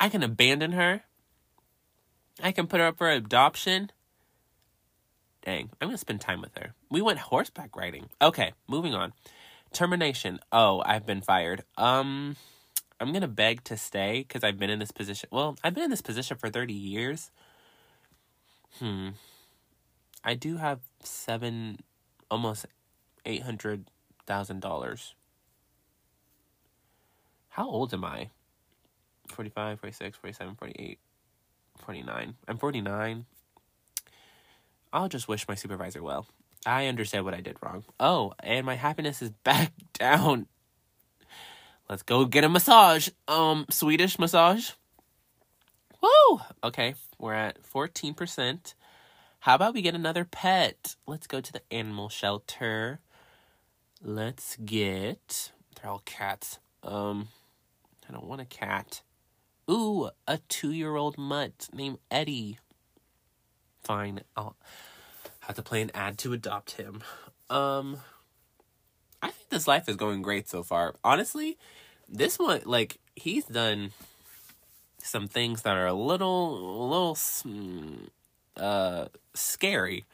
S1: I can abandon her. I can put her up for adoption. Dang, I'm gonna spend time with her. We went horseback riding. Okay, moving on. Termination. Oh, I've been fired. Um, I'm gonna beg to stay because I've been in this position. Well, I've been in this position for 30 years. Hmm. I do have seven, almost eight hundred thousand dollars. How old am I? 45, 46, 47, 48, 49. I'm 49. I'll just wish my supervisor well. I understand what I did wrong. Oh, and my happiness is back down. Let's go get a massage. Um, Swedish massage. Woo! Okay, we're at 14%. How about we get another pet? Let's go to the animal shelter. Let's get. They're all cats. Um, I don't want a cat. Ooh, a two year old mutt named Eddie. Fine, I'll have to play an ad to adopt him. Um, I think this life is going great so far. Honestly, this one, like, he's done some things that are a little, a little, uh, scary,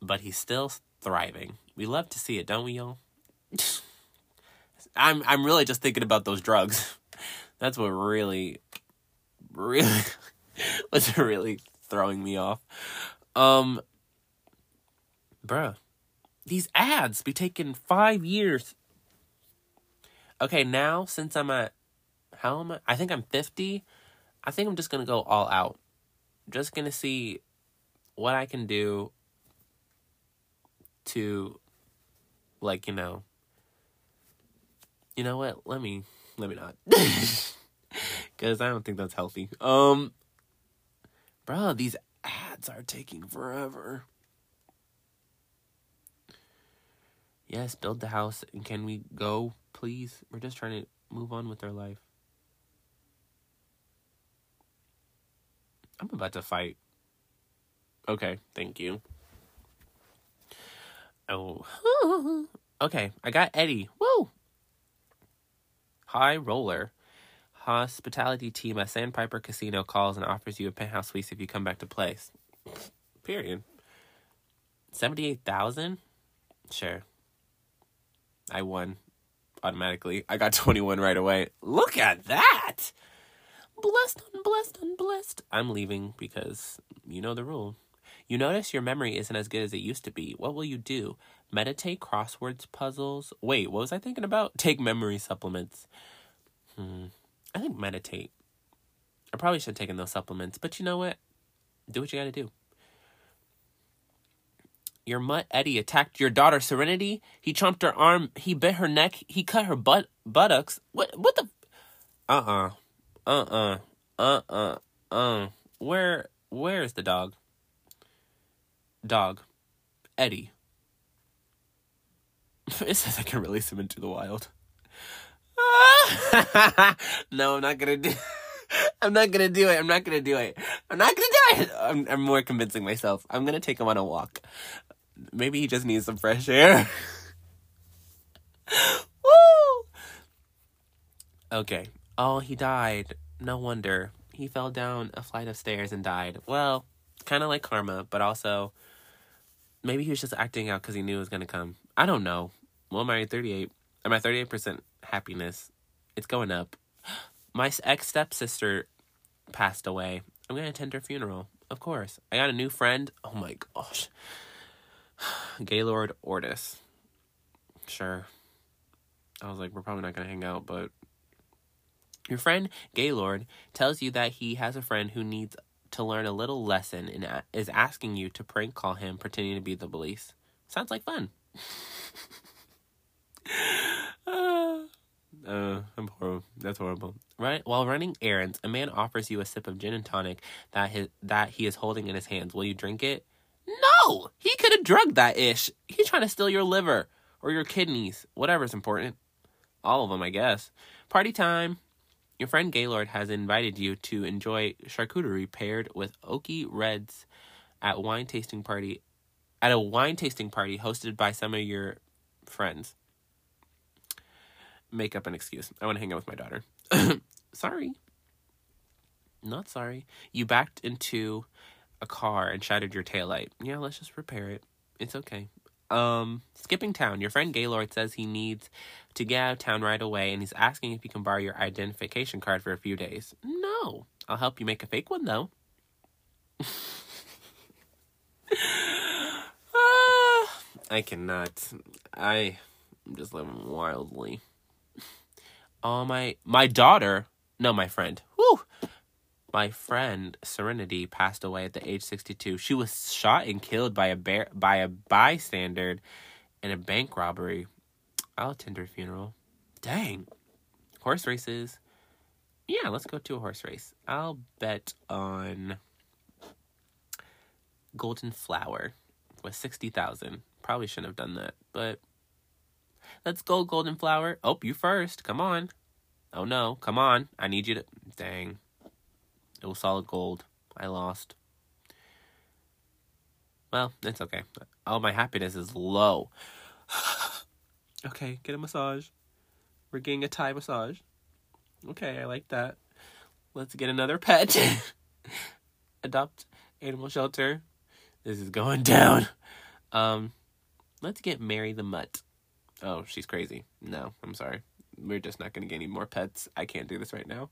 S1: but he's still thriving. We love to see it, don't we, y'all? I'm, I'm really just thinking about those drugs. That's what really, really was really throwing me off. Um, bruh, these ads be taking five years. Okay, now since I'm at, how am I? I think I'm 50. I think I'm just gonna go all out. Just gonna see what I can do to like, you know, you know what? Let me let me not. Cuz I don't think that's healthy. Um bro, these ads are taking forever. Yes, build the house and can we go, please? We're just trying to move on with our life. I'm about to fight. Okay, thank you. Oh. okay, I got Eddie. Woo! High roller. Hospitality team at Sandpiper Casino calls and offers you a penthouse suite if you come back to place. Period. 78,000? Sure. I won automatically. I got 21 right away. Look at that! Blessed, unblessed, unblessed. I'm leaving because you know the rule. You notice your memory isn't as good as it used to be. What will you do? Meditate, crosswords, puzzles? Wait, what was I thinking about? Take memory supplements. Hmm. I think meditate. I probably should have taken those supplements, but you know what? Do what you gotta do. Your mutt Eddie attacked your daughter Serenity. He chomped her arm. He bit her neck. He cut her butt buttocks. What? What the? Uh uh-uh. uh. Uh uh. Uh uh. Where? Where is the dog? Dog. Eddie. it says I can release him into the wild. no, I'm not gonna do. I'm not gonna do it. I'm not gonna do it. I'm not gonna do it. I'm, I'm more convincing myself. I'm gonna take him on a walk. Maybe he just needs some fresh air. Woo! Okay. Oh, he died. No wonder. He fell down a flight of stairs and died. Well, kind of like karma, but also maybe he was just acting out because he knew it was to come. I don't know. Well, I'm at 38. I'm at 38% happiness. It's going up. My ex stepsister passed away. I'm going to attend her funeral. Of course. I got a new friend. Oh my gosh. Gaylord Ortis. Sure. I was like, we're probably not going to hang out, but your friend Gaylord tells you that he has a friend who needs to learn a little lesson and is asking you to prank call him pretending to be the police. Sounds like fun. uh, uh, I'm horrible. That's horrible. Right while running errands, a man offers you a sip of gin and tonic that his, that he is holding in his hands. Will you drink it? No, he could have drugged that ish. He's trying to steal your liver or your kidneys, whatever's important. All of them, I guess. Party time. Your friend Gaylord has invited you to enjoy charcuterie paired with oaky reds at wine tasting party at a wine tasting party hosted by some of your friends. Make up an excuse. I want to hang out with my daughter. sorry. Not sorry. You backed into a car and shattered your taillight. Yeah, let's just repair it. It's okay. Um, skipping town. Your friend Gaylord says he needs to get out of town right away and he's asking if he can borrow your identification card for a few days. No. I'll help you make a fake one though. Ah, I cannot. I I'm just living wildly. Oh my my daughter, no my friend. Whoo my friend Serenity passed away at the age 62. She was shot and killed by a bear, by a bystander in a bank robbery. Oh, I'll attend her funeral. Dang. Horse races. Yeah, let's go to a horse race. I'll bet on Golden Flower with 60,000. Probably shouldn't have done that, but let's go Golden Flower. Oh, you first. Come on. Oh no, come on. I need you to Dang. It was solid gold. I lost. Well, it's okay. All my happiness is low. okay, get a massage. We're getting a Thai massage. Okay, I like that. Let's get another pet. Adopt animal shelter. This is going down. Um, let's get Mary the Mutt. Oh, she's crazy. No, I'm sorry. We're just not going to get any more pets. I can't do this right now.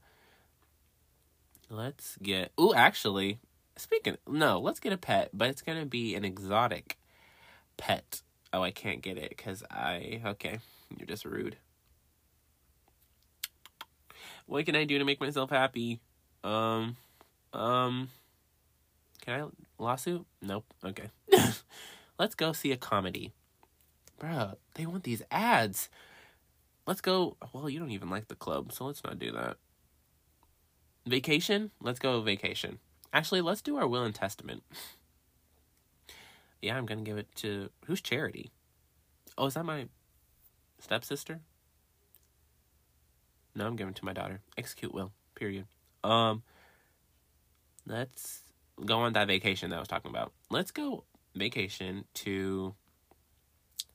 S1: Let's get. Oh, actually, speaking. No, let's get a pet, but it's gonna be an exotic pet. Oh, I can't get it because I. Okay, you're just rude. What can I do to make myself happy? Um, um, can I lawsuit? Nope. Okay. Let's go see a comedy. Bruh, they want these ads. Let's go. Well, you don't even like the club, so let's not do that. Vacation? Let's go vacation. Actually, let's do our will and testament. yeah, I'm gonna give it to who's charity? Oh, is that my stepsister? No, I'm giving it to my daughter. Execute will. Period. Um let's go on that vacation that I was talking about. Let's go vacation to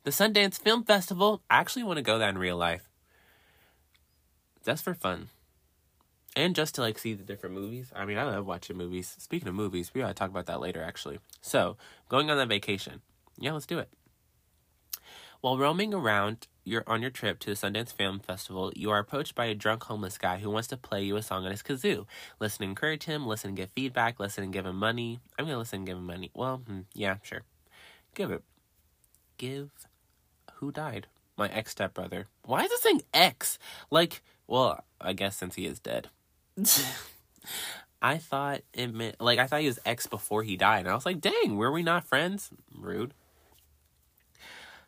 S1: the Sundance Film Festival. I actually want to go there in real life. Just for fun. And just to like see the different movies. I mean, I love watching movies. Speaking of movies, we gotta talk about that later actually. So, going on that vacation. Yeah, let's do it. While roaming around your on your trip to the Sundance Film Festival, you are approached by a drunk homeless guy who wants to play you a song on his kazoo. Listen encourage him, listen and get feedback, listen and give him money. I'm gonna listen and give him money. Well, hmm, yeah, sure. Give it. Give who died? My ex stepbrother. Why is it saying ex? Like, well, I guess since he is dead. I thought it meant like I thought he was ex before he died. And I was like, dang, were we not friends? Rude.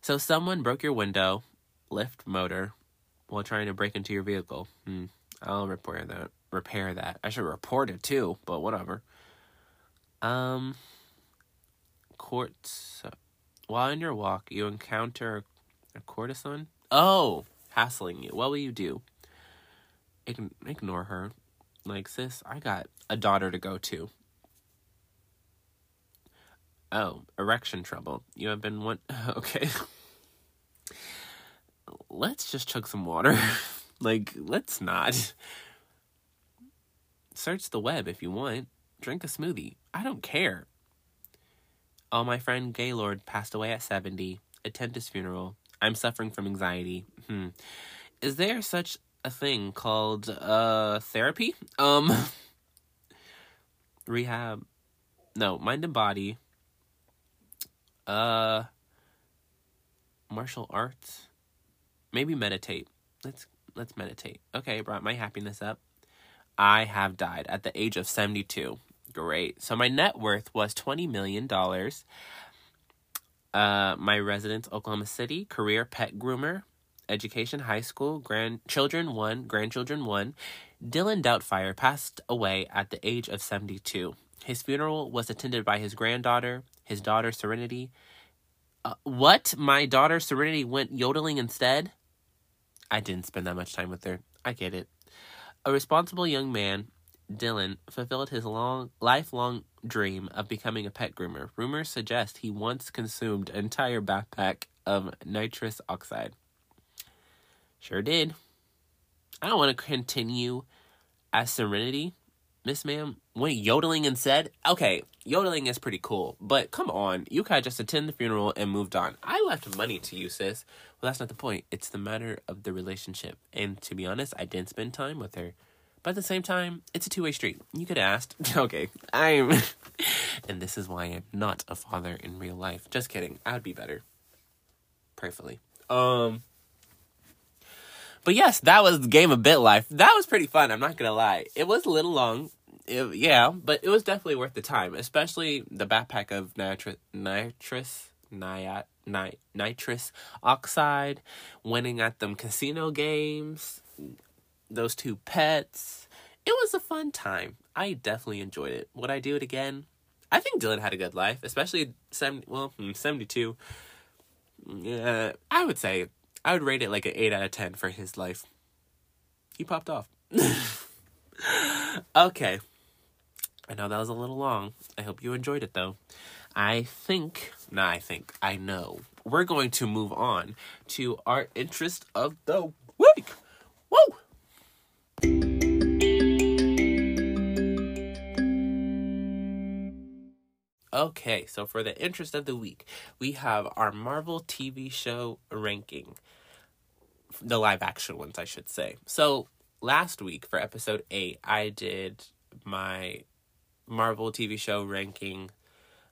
S1: So someone broke your window, lift motor, while trying to break into your vehicle. Hmm. I'll repair that. Repair that. I should report it too, but whatever. Um. Courts. While on your walk, you encounter a courtesan. Oh, hassling you. What will you do? Ign- ignore her. Like, sis, I got a daughter to go to. Oh, erection trouble. You have been one. Okay. let's just chug some water. like, let's not. Search the web if you want. Drink a smoothie. I don't care. Oh, my friend Gaylord passed away at 70. Attend his funeral. I'm suffering from anxiety. Hmm. Is there such a thing called uh therapy? Um rehab. No, mind and body. Uh martial arts. Maybe meditate. Let's let's meditate. Okay, brought my happiness up. I have died at the age of 72. Great. So my net worth was 20 million dollars. Uh, my residence, Oklahoma City. Career, pet groomer. Education, high school. Grandchildren, one. Grandchildren, one. Dylan Doubtfire passed away at the age of 72. His funeral was attended by his granddaughter, his daughter, Serenity. Uh, what? My daughter, Serenity, went yodeling instead? I didn't spend that much time with her. I get it. A responsible young man Dylan fulfilled his long lifelong dream of becoming a pet groomer. Rumors suggest he once consumed an entire backpack of nitrous oxide. Sure did. I don't want to continue as Serenity. Miss Ma'am went yodeling and said, okay, yodeling is pretty cool, but come on, you could just attend the funeral and moved on. I left money to you, sis. Well, that's not the point. It's the matter of the relationship. And to be honest, I didn't spend time with her. But at the same time, it's a two way street. You could have asked. okay, I'm. and this is why I'm not a father in real life. Just kidding. I would be better. Prayerfully. Um. But yes, that was the game of Bit Life. That was pretty fun. I'm not gonna lie. It was a little long. It, yeah, but it was definitely worth the time, especially the backpack of nitrous, nitrous, niat, nit, nitrous oxide, winning at them casino games, those two pets. It was a fun time. I definitely enjoyed it. Would I do it again? I think Dylan had a good life, especially 70, well, hmm, 72. Yeah, I would say I would rate it like an 8 out of 10 for his life. He popped off. okay. I know that was a little long. I hope you enjoyed it though. I think, nah, I think, I know. We're going to move on to our interest of the Okay, so for the interest of the week, we have our Marvel TV show ranking. The live action ones, I should say. So last week for episode 8, I did my Marvel TV show ranking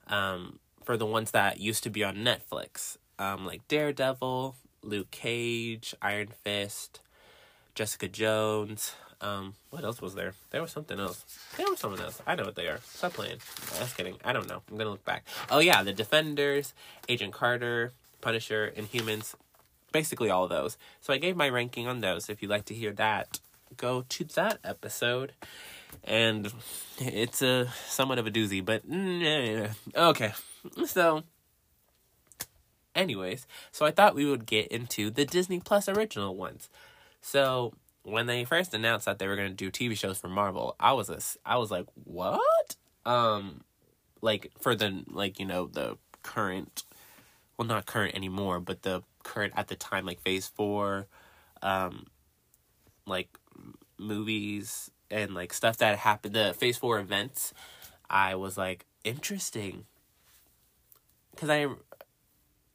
S1: um, for the ones that used to be on Netflix, um, like Daredevil, Luke Cage, Iron Fist, Jessica Jones. Um, what else was there? There was something else. There was something else. I know what they are. Stop playing. Just kidding. I don't know. I'm gonna look back. Oh yeah, the Defenders, Agent Carter, Punisher, Inhumans, basically all those. So I gave my ranking on those. If you'd like to hear that, go to that episode. And it's a somewhat of a doozy, but mm, okay. So, anyways, so I thought we would get into the Disney Plus original ones. So when they first announced that they were going to do TV shows for Marvel, I was a, I was like, what? Um, like for the like you know the current, well not current anymore, but the current at the time like Phase Four, um, like movies and like stuff that happened the Phase Four events. I was like interesting, because I,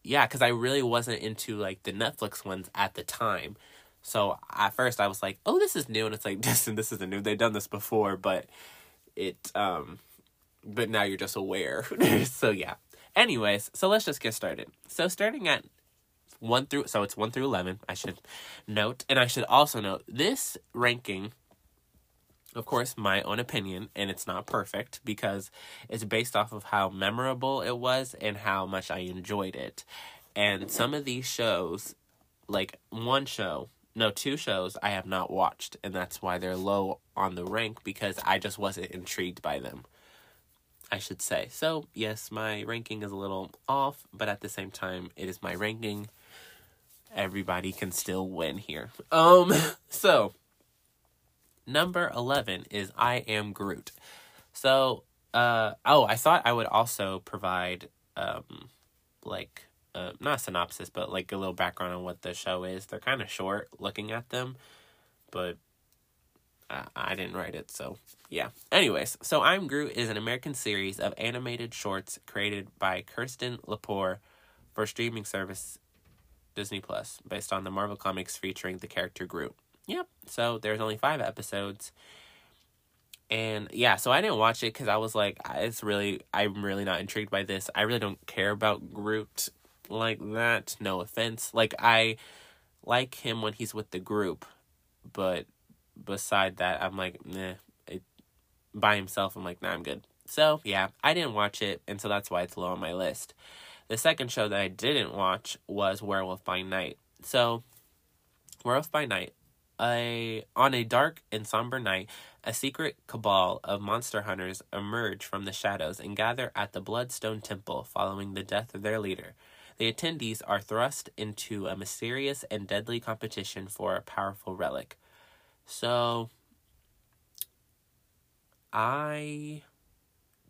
S1: yeah, because I really wasn't into like the Netflix ones at the time so at first I was like, "Oh, this is new," and it's like, "This and this isn't new. They've done this before, but it um, but now you're just aware." so yeah. Anyways, so let's just get started. So starting at one through so it's one through eleven. I should note, and I should also note this ranking. Of course, my own opinion, and it's not perfect because it's based off of how memorable it was and how much I enjoyed it. And some of these shows, like one show, no, two shows I have not watched, and that's why they're low on the rank because I just wasn't intrigued by them. I should say. So, yes, my ranking is a little off, but at the same time, it is my ranking. Everybody can still win here. Um, so number 11 is I Am Groot. So, uh, oh, I thought I would also provide, um, like, uh, not a synopsis, but like a little background on what the show is. They're kind of short looking at them, but I, I didn't write it, so yeah. Anyways, so I'm Groot is an American series of animated shorts created by Kirsten Lepore for streaming service Disney Plus, based on the Marvel comics featuring the character Groot. Yep. So there's only five episodes. And yeah, so I didn't watch it because I was like, it's really, I'm really not intrigued by this. I really don't care about Groot like that. No offense. Like I like him when he's with the group, but beside that, I'm like, nah. It, by himself, I'm like, nah, I'm good. So yeah, I didn't watch it, and so that's why it's low on my list. The second show that I didn't watch was Werewolf by Night. So, Werewolf by Night, a on a dark and somber night, a secret cabal of monster hunters emerge from the shadows and gather at the Bloodstone Temple following the death of their leader. The attendees are thrust into a mysterious and deadly competition for a powerful relic. So, I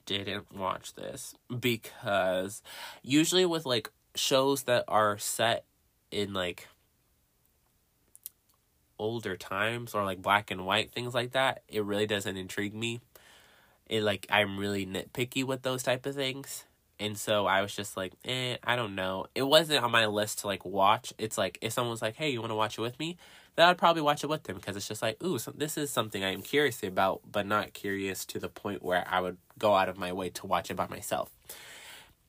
S1: didn't watch this because usually with like shows that are set in like older times or like black and white things like that it really doesn't intrigue me it like i'm really nitpicky with those type of things and so I was just like, eh, I don't know. It wasn't on my list to like watch. It's like if someone was like, hey, you want to watch it with me? Then I'd probably watch it with them because it's just like, ooh, so this is something I am curious about, but not curious to the point where I would go out of my way to watch it by myself.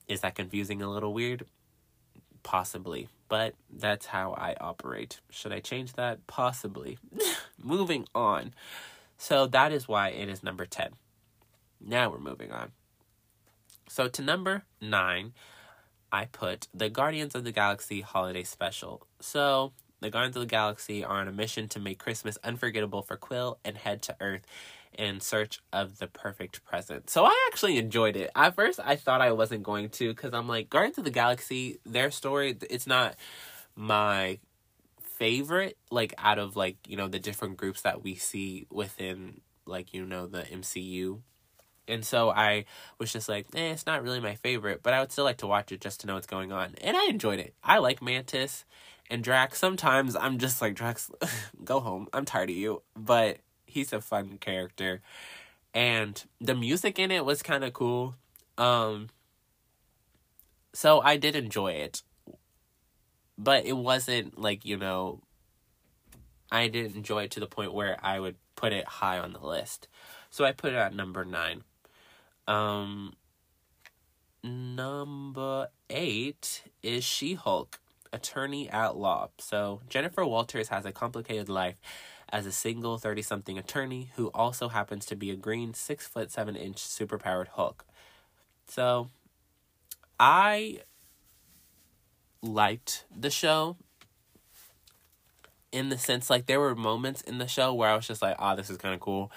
S1: Is that confusing a little weird? Possibly, but that's how I operate. Should I change that? Possibly. moving on. So that is why it is number 10. Now we're moving on. So to number nine, I put the Guardians of the Galaxy Holiday Special. So the Guardians of the Galaxy are on a mission to make Christmas unforgettable for Quill and head to Earth in search of the perfect present. So I actually enjoyed it. At first, I thought I wasn't going to because I'm like, Guardians of the Galaxy, their story, it's not my favorite, like, out of, like, you know, the different groups that we see within, like, you know, the MCU and so I was just like, eh, it's not really my favorite, but I would still like to watch it just to know what's going on. And I enjoyed it. I like Mantis and Drax. Sometimes I'm just like, Drax, go home. I'm tired of you. But he's a fun character. And the music in it was kind of cool. Um, so I did enjoy it. But it wasn't like, you know, I didn't enjoy it to the point where I would put it high on the list. So I put it at number nine. Um, number eight is She Hulk, attorney at law. So Jennifer Walters has a complicated life as a single 30 something attorney who also happens to be a green 6 foot 7 inch superpowered Hulk. So I liked the show in the sense like there were moments in the show where I was just like, oh, this is kind of cool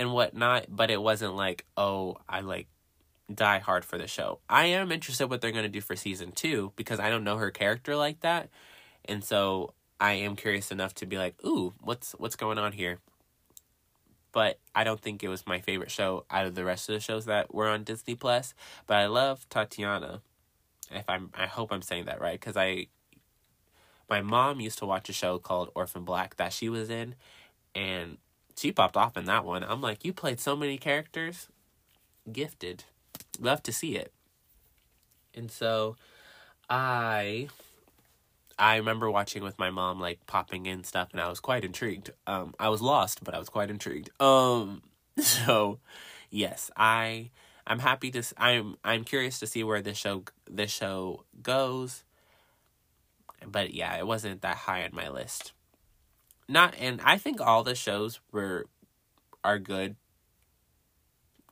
S1: and whatnot, but it wasn't like, oh, I like die hard for the show. I am interested what they're going to do for season two because I don't know her character like that. And so I am curious enough to be like, ooh, what's what's going on here? But I don't think it was my favorite show out of the rest of the shows that were on Disney Plus. But I love Tatiana. If I'm, I hope I'm saying that right because I my mom used to watch a show called Orphan Black that she was in, and she popped off in that one. I'm like, you played so many characters, gifted, love to see it. And so, I, I remember watching with my mom, like popping in stuff, and I was quite intrigued. Um, I was lost, but I was quite intrigued. Um, so, yes, I, I'm happy to. I'm, I'm curious to see where this show, this show goes but yeah, it wasn't that high on my list. Not and I think all the shows were are good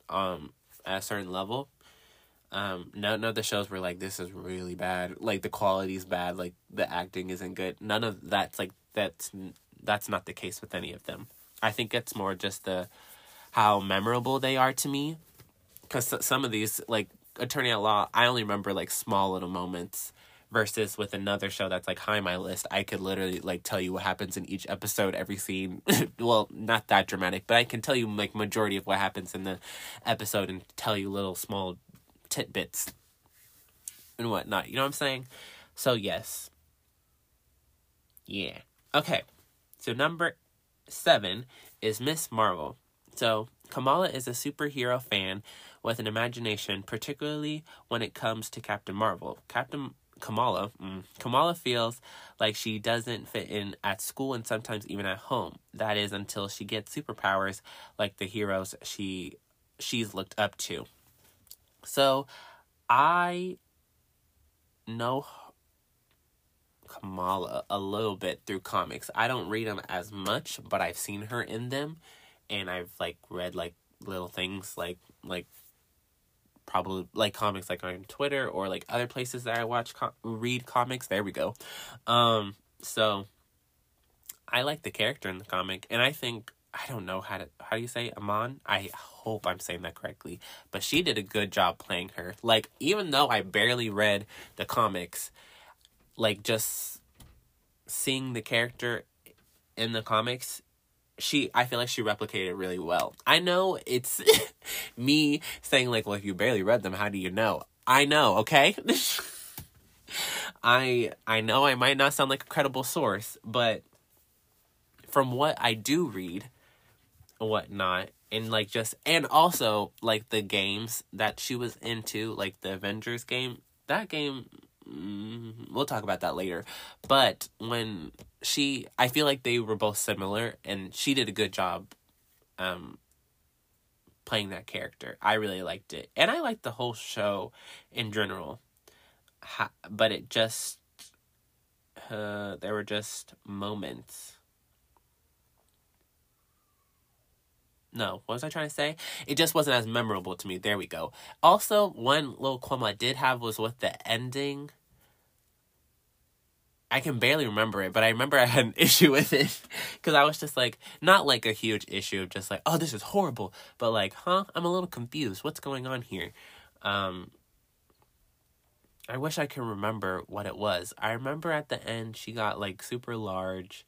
S1: um at a certain level. Um none of the shows were like this is really bad, like the quality's bad, like the acting isn't good. None of that's like that's that's not the case with any of them. I think it's more just the how memorable they are to me cuz some of these like Attorney at Law, I only remember like small little moments versus with another show that's like high my list i could literally like tell you what happens in each episode every scene. Well not that dramatic but i can tell you like majority of what happens in the episode and tell you little small tidbits and whatnot. You know what i'm saying? So yes. Yeah. Okay. So number seven is miss marvel. So kamala is a superhero fan with an imagination, particularly when it comes to Captain Marvel. Captain Kamala, mm, Kamala feels like she doesn't fit in at school and sometimes even at home. That is until she gets superpowers like the heroes she she's looked up to. So, I know Kamala a little bit through comics. I don't read them as much, but I've seen her in them and I've like read like little things like like probably like comics like on Twitter or like other places that I watch com- read comics. There we go. Um so I like the character in the comic and I think I don't know how to how do you say Iman? I hope I'm saying that correctly. But she did a good job playing her. Like even though I barely read the comics, like just seeing the character in the comics she I feel like she replicated really well. I know it's me saying like, well, if you barely read them, how do you know? I know, okay? I I know I might not sound like a credible source, but from what I do read, whatnot, and like just and also like the games that she was into, like the Avengers game, that game we'll talk about that later. But when she, I feel like they were both similar, and she did a good job, um, playing that character. I really liked it, and I liked the whole show in general. Ha- but it just, uh, there were just moments. No, what was I trying to say? It just wasn't as memorable to me. There we go. Also, one little qualm I did have was with the ending I can barely remember it, but I remember I had an issue with it because I was just like, not like a huge issue just like, oh, this is horrible, but like, huh, I'm a little confused. What's going on here? Um, I wish I could remember what it was. I remember at the end she got like super large.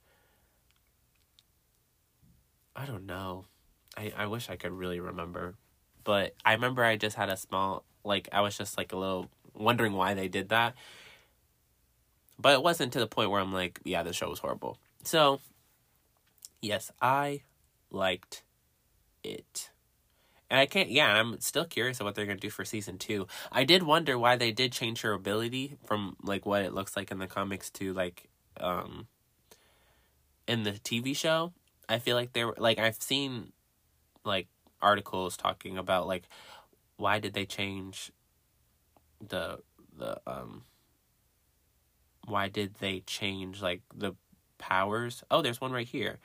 S1: I don't know. I, I wish I could really remember. But I remember I just had a small, like, I was just like a little wondering why they did that but it wasn't to the point where I'm like, yeah, the show was horrible. So, yes, I liked it. And I can't, yeah, I'm still curious of what they're going to do for season two. I did wonder why they did change her ability from, like, what it looks like in the comics to, like, um, in the TV show. I feel like they were, like, I've seen, like, articles talking about, like, why did they change the, the, um, why did they change like the powers? Oh, there's one right here.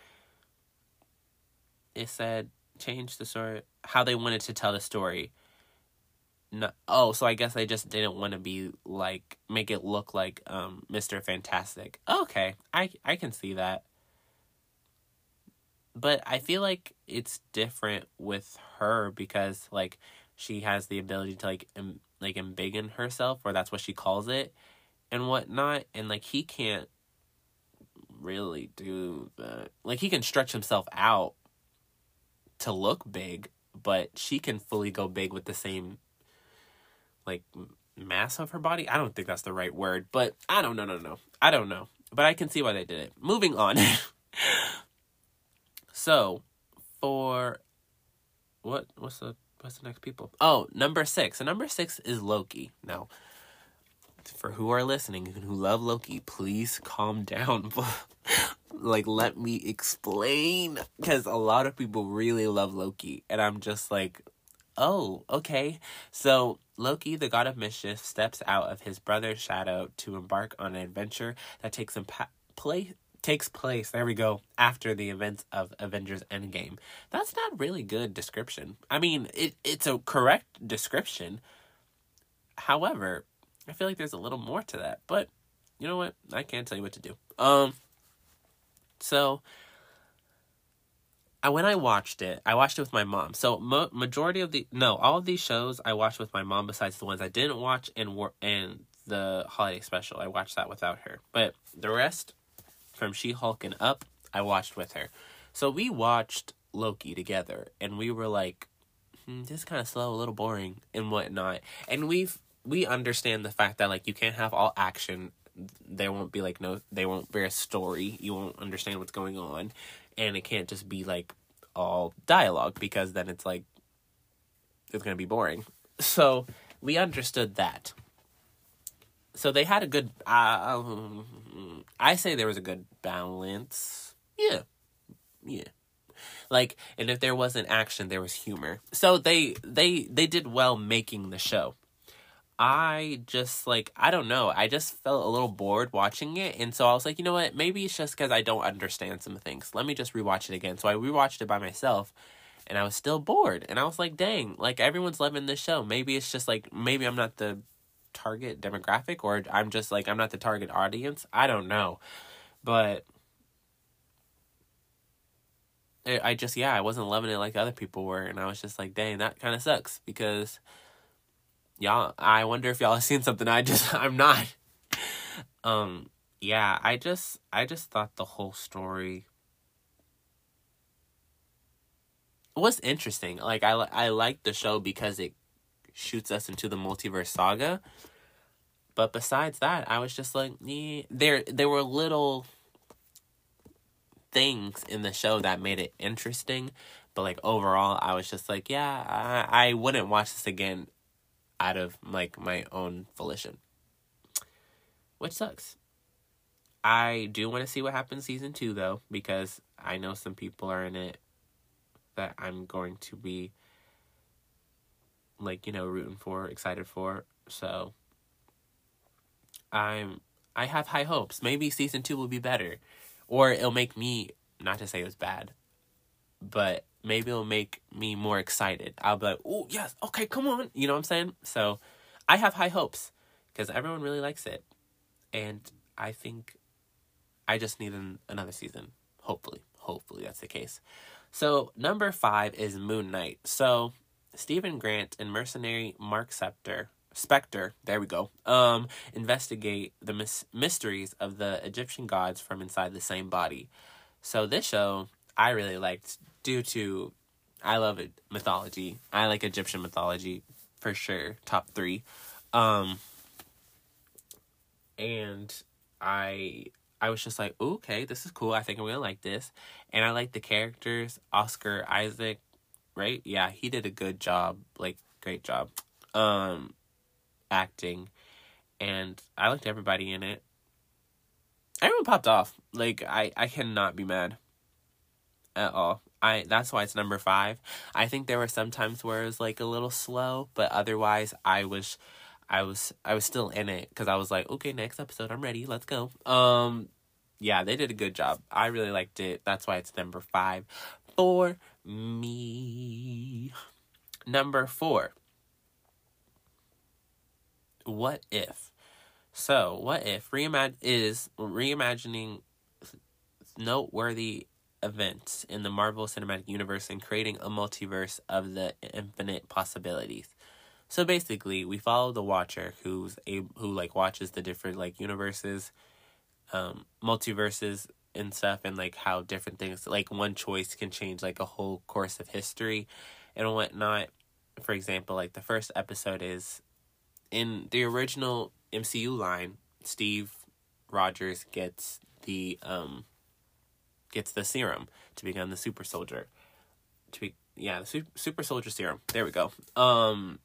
S1: It said change the story how they wanted to tell the story. no, oh, so I guess they just didn't want to be like make it look like um Mr. Fantastic. Okay, I I can see that. But I feel like it's different with her because like she has the ability to like em, like embiggen herself, or that's what she calls it, and whatnot. And like he can't really do that. Like he can stretch himself out to look big, but she can fully go big with the same like mass of her body. I don't think that's the right word, but I don't know, no, no, I don't know, but I can see why they did it. Moving on. so, for what? What's the what's the next people? Oh, number six. So number six is Loki. Now, for who are listening and who love Loki, please calm down. like, let me explain, because a lot of people really love Loki, and I'm just like, oh, okay. So Loki, the god of mischief, steps out of his brother's shadow to embark on an adventure that takes him pa- play takes place. There we go. After the events of Avengers Endgame. That's not really good description. I mean, it it's a correct description. However, I feel like there's a little more to that. But you know what? I can't tell you what to do. Um. So I, when I watched it, I watched it with my mom. So mo- majority of the no, all of these shows I watched with my mom. Besides the ones I didn't watch and were and the holiday special, I watched that without her. But the rest, from She Hulk and up, I watched with her. So we watched Loki together, and we were like, hmm, "This is kind of slow, a little boring, and whatnot." And we've we understand the fact that like you can't have all action. There won't be like no, they won't be a story. You won't understand what's going on and it can't just be like all dialogue because then it's like it's to be boring. So we understood that. So they had a good. Uh, I say there was a good balance. Yeah, yeah. Like, and if there wasn't action, there was humor. So they they they did well making the show. I just like I don't know. I just felt a little bored watching it, and so I was like, you know what? Maybe it's just because I don't understand some things. Let me just rewatch it again. So I rewatched it by myself, and I was still bored. And I was like, dang, like everyone's loving this show. Maybe it's just like maybe I'm not the target demographic, or I'm just like I'm not the target audience. I don't know, but I just yeah, I wasn't loving it like other people were, and I was just like, dang, that kind of sucks because y'all I wonder if y'all have seen something I just I'm not. Um yeah, I just I just thought the whole story was interesting. Like I I liked the show because it shoots us into the multiverse saga. But besides that, I was just like, there there were little things in the show that made it interesting, but like overall, I was just like, yeah, I I wouldn't watch this again out of like my own volition. Which sucks. I do want to see what happens season 2 though because I know some people are in it that I'm going to be like, you know, rooting for, excited for. So I'm I have high hopes. Maybe season 2 will be better or it'll make me not to say it was bad, but maybe it'll make me more excited. I'll be like, oh, yes, okay, come on. You know what I'm saying? So I have high hopes because everyone really likes it. And I think I just need an, another season. Hopefully. Hopefully that's the case. So number five is Moon Knight. So Stephen Grant and mercenary Mark Scepter Spectre, there we go, um, investigate the mis- mysteries of the Egyptian gods from inside the same body. So this show I really liked due to I love it mythology. I like Egyptian mythology for sure, top three. Um, and I I was just like, okay, this is cool. I think I'm gonna like this, and I like the characters. Oscar Isaac, right? Yeah, he did a good job, like great job, um, acting, and I liked everybody in it. Everyone popped off. Like I I cannot be mad at all. I that's why it's number five. I think there were some times where it was like a little slow, but otherwise I was I was I was still in it because I was like, okay, next episode, I'm ready. Let's go. Um, yeah, they did a good job. I really liked it. That's why it's number five for me. Number four. what if? So, what if reimag- is reimagining noteworthy events in the Marvel Cinematic Universe and creating a multiverse of the infinite possibilities. So basically, we follow the Watcher, who's a who like watches the different like universes, um, multiverses and stuff, and like how different things like one choice can change like a whole course of history, and whatnot. For example, like the first episode is in the original MCU line, Steve Rogers gets the um gets the serum to become the super soldier. To be yeah, the super, super soldier serum. There we go. Um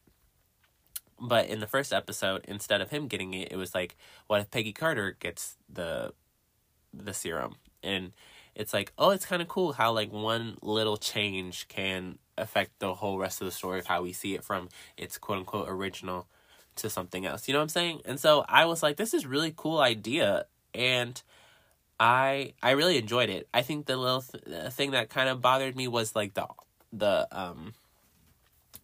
S1: but in the first episode, instead of him getting it, it was like, what if Peggy Carter gets the the serum? And it's like, oh, it's kind of cool how like one little change can affect the whole rest of the story of how we see it from its quote unquote original to something else. You know what I'm saying? And so I was like, this is really cool idea, and I I really enjoyed it. I think the little th- thing that kind of bothered me was like the the um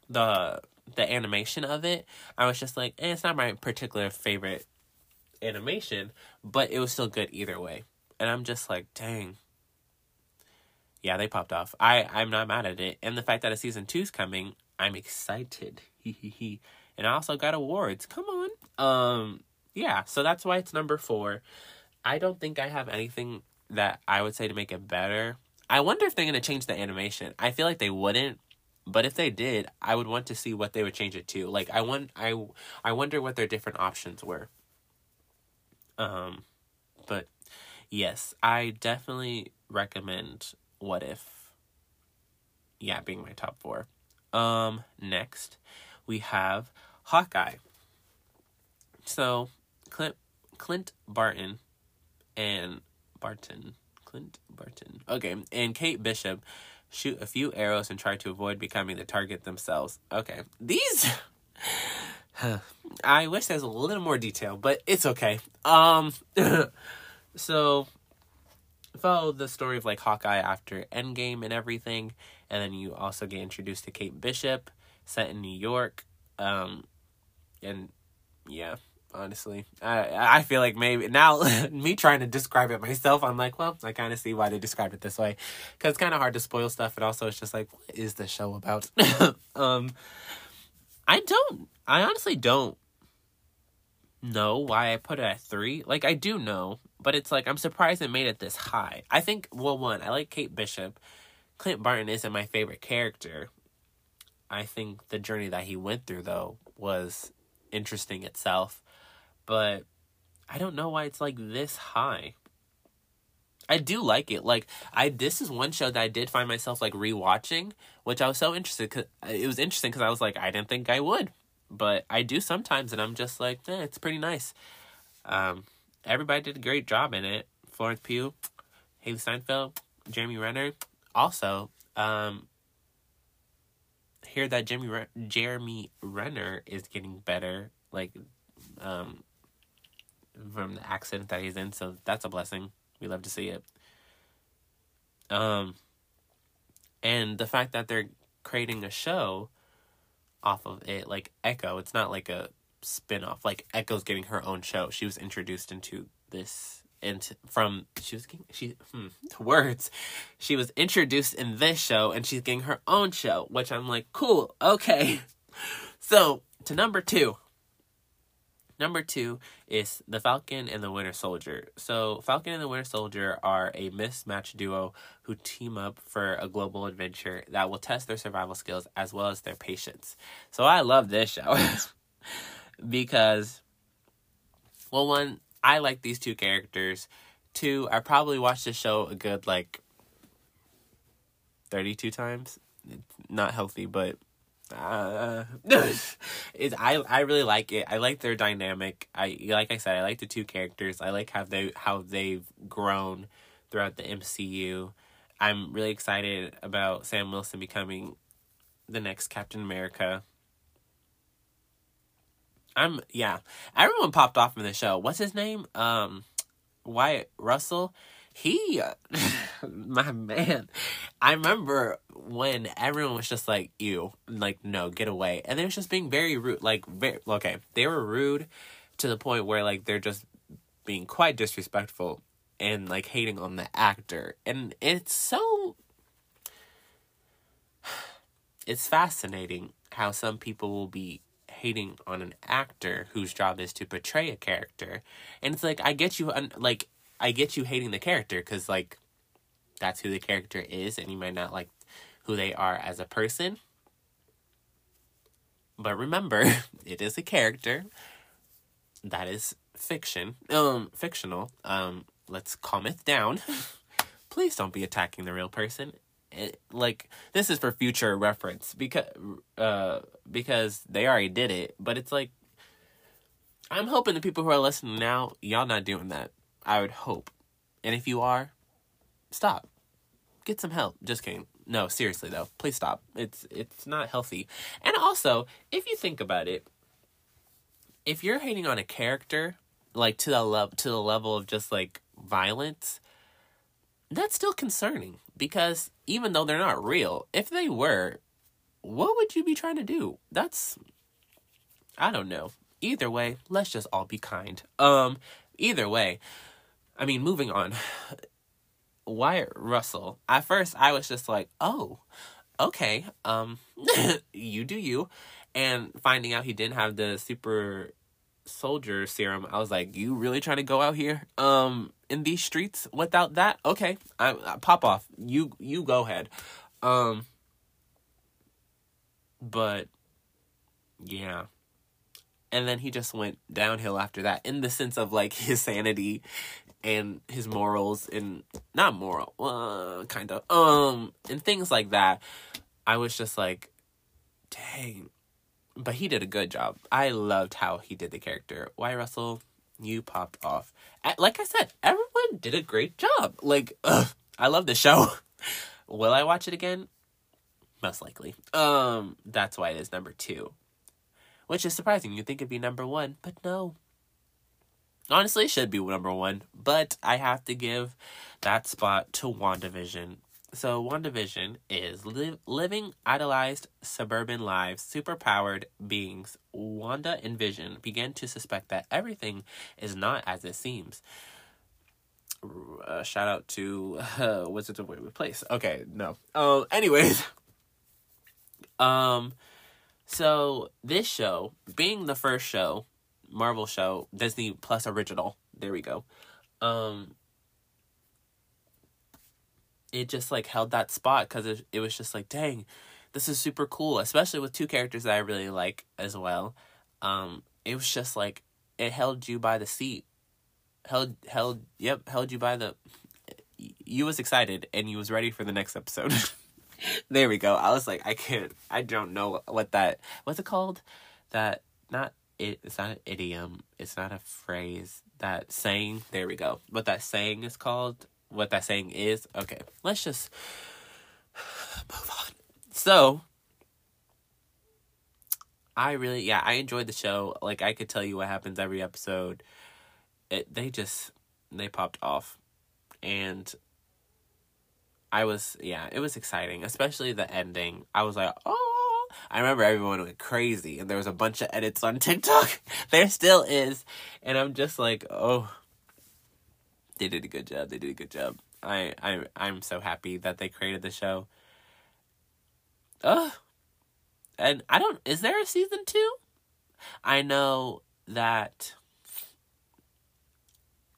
S1: the the animation of it, I was just like, eh, it's not my particular favorite animation, but it was still good either way. And I'm just like, dang. Yeah, they popped off. I I'm not mad at it, and the fact that a season two's coming, I'm excited. and I also got awards. Come on. Um, yeah. So that's why it's number four. I don't think I have anything that I would say to make it better. I wonder if they're gonna change the animation. I feel like they wouldn't but if they did, I would want to see what they would change it to. Like I want I I wonder what their different options were. Um but yes, I definitely recommend What If. Yeah, being my top 4. Um next, we have Hawkeye. So, Clint Clint Barton and Barton Clint Barton. Okay, and Kate Bishop shoot a few arrows and try to avoid becoming the target themselves. Okay, these. I wish there's a little more detail, but it's okay. Um, so follow the story of like Hawkeye after Endgame and everything, and then you also get introduced to Kate Bishop, set in New York. Um, and yeah, honestly. I I feel like maybe now me trying to describe it myself, I'm like, well, I kind of see why they described it this way, because it's kind of hard to spoil stuff, and also it's just like, what is the show about? um, I don't. I honestly don't know why I put it at three. Like I do know, but it's like I'm surprised it made it this high. I think well, one, I like Kate Bishop. Clint Barton isn't my favorite character. I think the journey that he went through though was interesting itself but I don't know why it's like this high. I do like it. Like I, this is one show that I did find myself like rewatching, which I was so interested. Cause it was interesting because I was like, I didn't think I would, but I do sometimes, and I'm just like, eh, it's pretty nice. Um, everybody did a great job in it. Florence Pugh, Hailee Steinfeld, Jeremy Renner. Also, um, hear that Jeremy Re- Jeremy Renner is getting better. Like, um, from the accident that he's in, so that's a blessing. We love to see it. Um, and the fact that they're creating a show off of it, like Echo, it's not like a spin off. Like Echo's getting her own show. She was introduced into this and from she was getting she hmm, words she was introduced in this show and she's getting her own show which i'm like cool okay so to number two Number two is the Falcon and the Winter Soldier. So, Falcon and the Winter Soldier are a mismatched duo who team up for a global adventure that will test their survival skills as well as their patience. So, I love this show because, well, one, I like these two characters. Two, I probably watched the show a good like 32 times. Not healthy, but uh, it, I I really like it. I like their dynamic. I like I said, I like the two characters. I like how they how they've grown throughout the MCU. I'm really excited about Sam Wilson becoming the next Captain America. I'm yeah. Everyone popped off in the show. What's his name? Um, Wyatt Russell. He. my man. I remember when everyone was just like, "You, like, no, get away," and they was just being very rude. Like, very okay, they were rude to the point where like they're just being quite disrespectful and like hating on the actor, and it's so. It's fascinating how some people will be hating on an actor whose job is to portray a character, and it's like I get you, like I get you hating the character because like that's who the character is, and you might not like who they are as a person. But remember, it is a character that is fiction, um, fictional. Um, let's calm it down. Please don't be attacking the real person. It, like this is for future reference because uh because they already did it, but it's like I'm hoping the people who are listening now, y'all not doing that. I would hope. And if you are, stop. Get some help. Just kidding. No, seriously though. Please stop. It's it's not healthy. And also, if you think about it, if you're hating on a character like to the level to the level of just like violence, that's still concerning because even though they're not real, if they were, what would you be trying to do? That's I don't know. Either way, let's just all be kind. Um either way, I mean, moving on. Wyatt Russell. At first, I was just like, "Oh, okay, um, you do you," and finding out he didn't have the super soldier serum, I was like, "You really trying to go out here, um, in these streets without that?" Okay, I, I pop off. You you go ahead, um, but yeah, and then he just went downhill after that in the sense of like his sanity and his morals and not moral uh, kind of um and things like that i was just like dang. But he did a good job. I loved how he did the character. Wyatt Russell? You popped off. Like i said everyone did a great job. Like ugh, i love the show. Will i watch it again? Most likely. Um that's why it is number two. Which is surprising. You think it'd be number one but no honestly should be number one, but I have to give that spot to WandaVision. So WandaVision is li- living idolized suburban lives, superpowered beings. Wanda and Vision begin to suspect that everything is not as it seems. Uh, shout out to uh, Wizards of Waverly Place. Okay, no. Um. Anyways, um. So this show, being the first show Marvel show, Disney Plus original. There we go. Um it just like held that spot cuz it, it was just like, dang, this is super cool, especially with two characters that I really like as well. Um it was just like it held you by the seat. Held held yep, held you by the you was excited and you was ready for the next episode. there we go. I was like, I can't I don't know what that what's it called? That not it, it's not an idiom. It's not a phrase. That saying. There we go. What that saying is called. What that saying is. Okay, let's just move on. So, I really, yeah, I enjoyed the show. Like I could tell you what happens every episode. It they just they popped off, and I was yeah, it was exciting, especially the ending. I was like, oh I remember everyone went crazy and there was a bunch of edits on TikTok. there still is. And I'm just like, oh, they did a good job. They did a good job. I, I, I'm so happy that they created the show. Ugh. And I don't, is there a season two? I know that,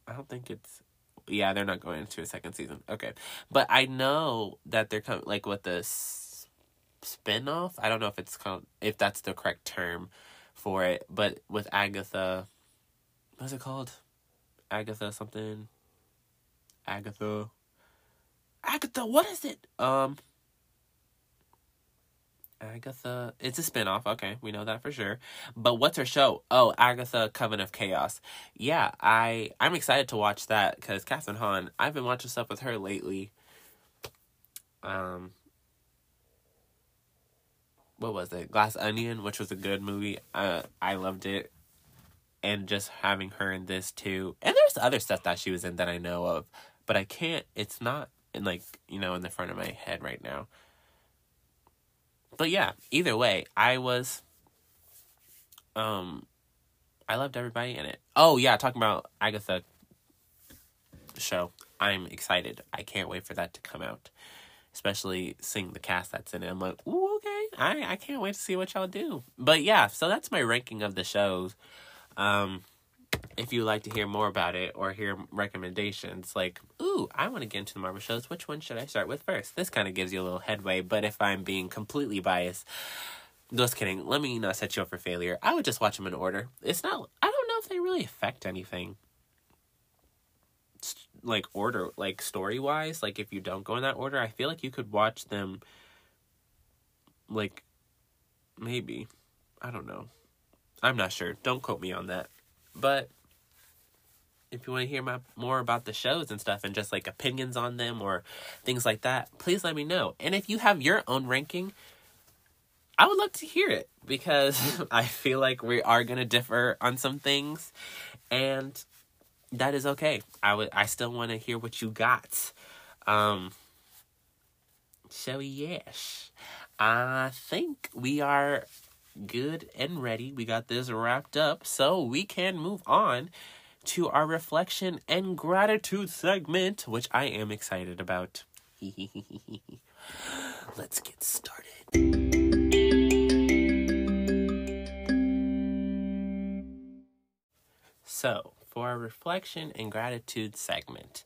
S1: I don't think it's, yeah, they're not going into a second season. Okay. But I know that they're coming, like, with this spin-off i don't know if it's called if that's the correct term for it but with agatha what's it called agatha something agatha agatha what is it um Agatha, it's a spinoff. Okay, we know that for sure. But what's her show? Oh, Agatha Coven of Chaos. Yeah, I I'm excited to watch that because Kathryn Hahn. I've been watching stuff with her lately. Um, what was it? Glass Onion, which was a good movie. Uh, I loved it, and just having her in this too. And there's other stuff that she was in that I know of, but I can't. It's not in like you know in the front of my head right now. But yeah, either way, I was um I loved everybody in it. Oh yeah, talking about Agatha show. I'm excited. I can't wait for that to come out. Especially seeing the cast that's in it. I'm like, ooh, okay. I, I can't wait to see what y'all do. But yeah, so that's my ranking of the shows. Um if you like to hear more about it or hear recommendations, like, ooh, I want to get into the Marvel shows, which one should I start with first? This kind of gives you a little headway, but if I'm being completely biased, just kidding. Let me not set you up for failure. I would just watch them in order. It's not, I don't know if they really affect anything. Like, order, like, story wise, like, if you don't go in that order, I feel like you could watch them, like, maybe. I don't know. I'm not sure. Don't quote me on that. But if you want to hear my, more about the shows and stuff and just like opinions on them or things like that, please let me know. And if you have your own ranking, I would love to hear it because I feel like we are going to differ on some things and that is okay. I would I still want to hear what you got. Um so yes. I think we are good and ready. We got this wrapped up so we can move on to our reflection and gratitude segment, which I am excited about. Let's get started. So, for our reflection and gratitude segment,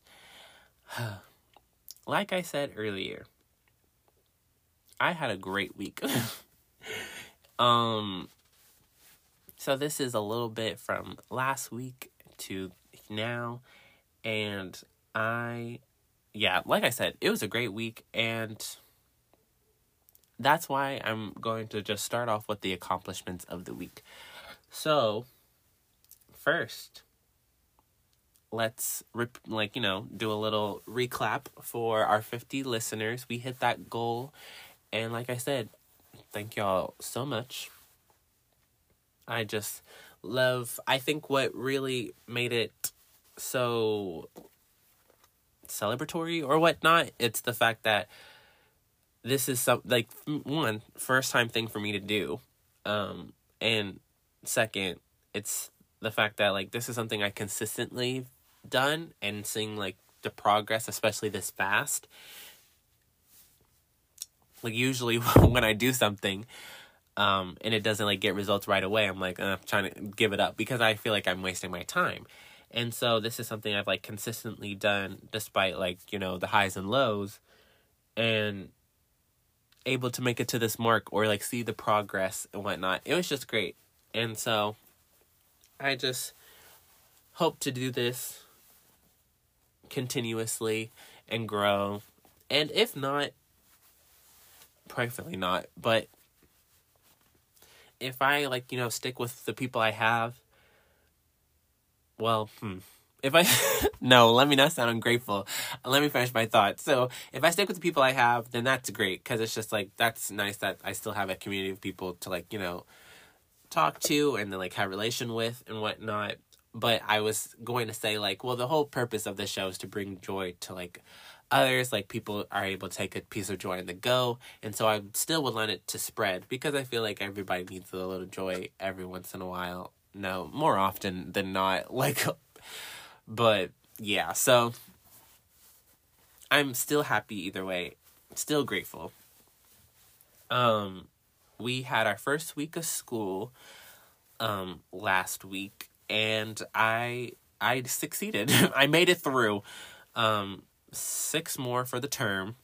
S1: like I said earlier, I had a great week. um, so this is a little bit from last week to now. And I, yeah, like I said, it was a great week. And that's why I'm going to just start off with the accomplishments of the week. So, first, let's rip, like you know do a little reclap for our 50 listeners we hit that goal and like i said thank y'all so much. I just love i think what really made it so celebratory or whatnot it's the fact that this is some like one first time thing for me to do. Um and second it's the fact that like this is something i consistently done and seeing like the progress especially this fast like usually when i do something um, and it doesn't like get results right away, I'm like, uh, I'm trying to give it up because I feel like I'm wasting my time. And so this is something I've like consistently done despite like, you know, the highs and lows and able to make it to this mark or like see the progress and whatnot. It was just great. And so I just hope to do this continuously and grow. And if not, preferably not, but if I like, you know, stick with the people I have, well, hmm. If I no, let me not sound ungrateful. Let me finish my thought. So, if I stick with the people I have, then that's great because it's just like that's nice that I still have a community of people to like you know talk to and then like have relation with and whatnot. But I was going to say like, well, the whole purpose of the show is to bring joy to like others like people are able to take a piece of joy in the go. And so i still would want it to spread because i feel like everybody needs a little joy every once in a while. No more often than not like but yeah so i'm still happy either way. Still grateful. Um we had our first week of school um last week and i i succeeded. I made it through. Um six more for the term.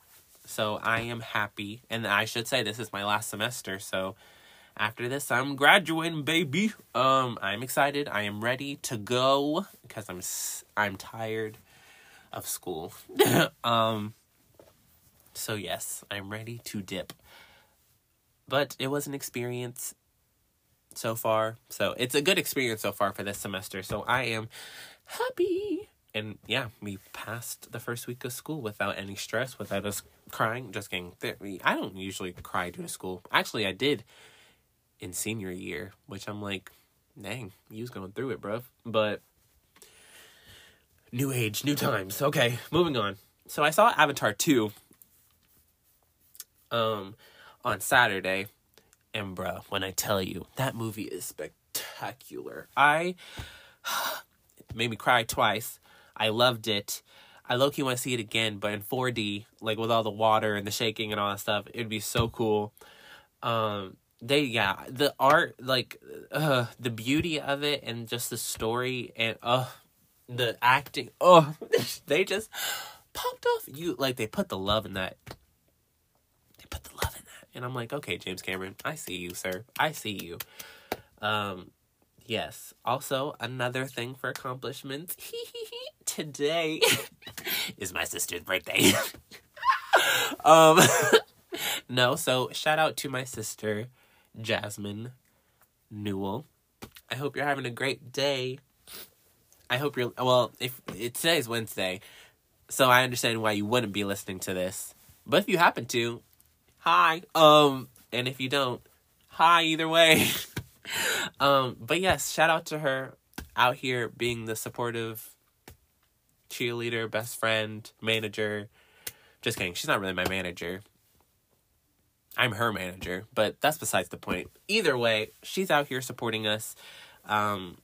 S1: So I am happy. And I should say this is my last semester. So after this, I'm graduating, baby. Um, I'm excited. I am ready to go because I'm I'm tired of school. um, so yes, I'm ready to dip. But it was an experience so far. So it's a good experience so far for this semester. So I am happy and yeah, we passed the first week of school without any stress, without us crying. Just getting, there. I don't usually cry during school. Actually, I did in senior year, which I'm like, dang, you was going through it, bruv. But new age, new times. Okay, moving on. so I saw Avatar 2 um on Saturday. And bro, when I tell you that movie is spectacular. I made me cry twice. I loved it. I low key want to see it again, but in 4D, like with all the water and the shaking and all that stuff, it'd be so cool. Um, they yeah, the art, like, uh, the beauty of it, and just the story, and uh, the acting. Oh, they just popped off. You like they put the love in that. They put the love in that, and I'm like, okay, James Cameron, I see you, sir. I see you. Um, yes. Also, another thing for accomplishments. Today is my sister's birthday. um, no, so shout out to my sister, Jasmine Newell. I hope you're having a great day. I hope you're well. If it today's Wednesday, so I understand why you wouldn't be listening to this. But if you happen to, hi. Um, and if you don't, hi either way. um, but yes, shout out to her out here being the supportive cheerleader, best friend, manager. Just kidding. She's not really my manager. I'm her manager, but that's besides the point. Either way, she's out here supporting us, um,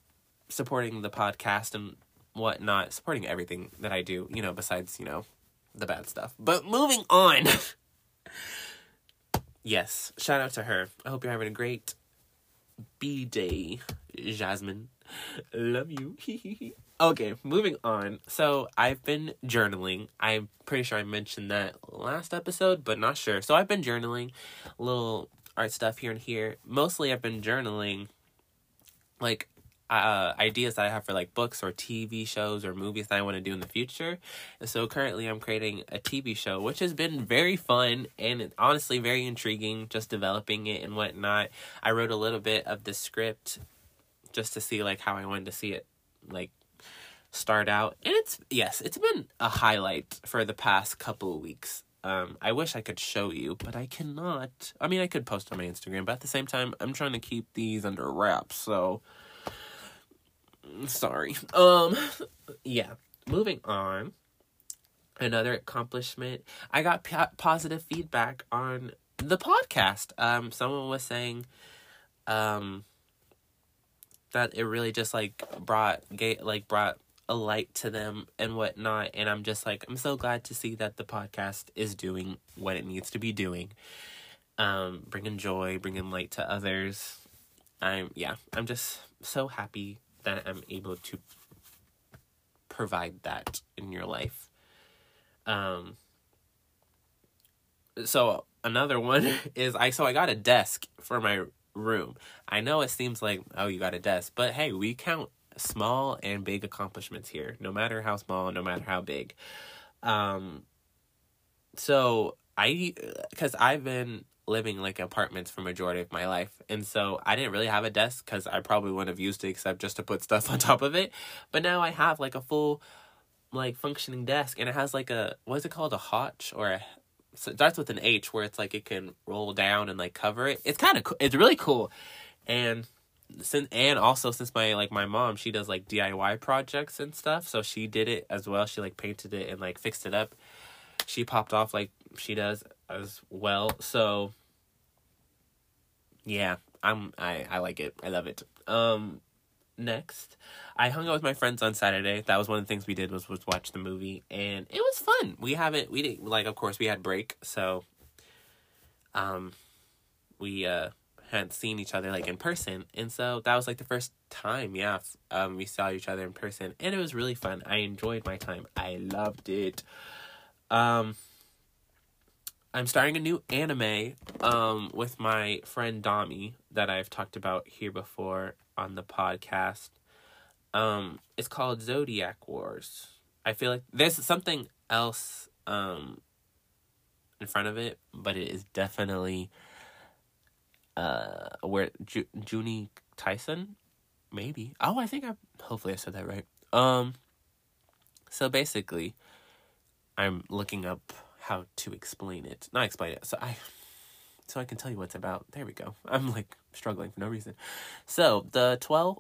S1: supporting the podcast and whatnot, supporting everything that I do, you know, besides, you know, the bad stuff. But moving on. yes, shout out to her. I hope you're having a great B day, Jasmine. Love you. okay, moving on. So I've been journaling. I'm pretty sure I mentioned that last episode, but not sure. So I've been journaling, little art stuff here and here. Mostly I've been journaling like uh, ideas that I have for like books or TV shows or movies that I want to do in the future. And so currently I'm creating a TV show, which has been very fun and honestly very intriguing, just developing it and whatnot. I wrote a little bit of the script just to see like how I wanted to see it like start out. And it's yes, it's been a highlight for the past couple of weeks. Um, I wish I could show you, but I cannot. I mean, I could post on my Instagram, but at the same time, I'm trying to keep these under wraps. So, sorry. Um, yeah. Moving on. Another accomplishment. I got p- positive feedback on the podcast. Um, someone was saying, um, that it really just like brought gay like brought a light to them and whatnot. And I'm just like, I'm so glad to see that the podcast is doing what it needs to be doing. Um, bringing joy, bringing light to others. I'm, yeah, I'm just so happy that I'm able to provide that in your life. Um, so another one is I, so I got a desk for my room. I know it seems like, oh, you got a desk, but hey, we count small and big accomplishments here, no matter how small, no matter how big. Um, so I, because I've been living like apartments for majority of my life, and so I didn't really have a desk because I probably wouldn't have used it except just to put stuff on top of it. But now I have like a full, like functioning desk, and it has like a what's it called, a hotch or a so it starts with an H where it's like it can roll down and like cover it. It's kind of cool. It's really cool, and since and also since my like my mom she does like DIY projects and stuff, so she did it as well. She like painted it and like fixed it up. She popped off like she does as well. So yeah, I'm I I like it. I love it. Um next i hung out with my friends on saturday that was one of the things we did was was watch the movie and it was fun we haven't we didn't like of course we had break so um we uh hadn't seen each other like in person and so that was like the first time yeah um we saw each other in person and it was really fun i enjoyed my time i loved it um i'm starting a new anime um with my friend dami that i've talked about here before on the podcast. Um, it's called Zodiac Wars. I feel like there's something else um in front of it, but it is definitely uh where Ju- Juni Taisen, maybe. Oh, I think I hopefully I said that right. Um, so basically, I'm looking up how to explain it. Not explain it. So I so I can tell you what it's about. There we go. I'm like struggling for no reason. So the 12,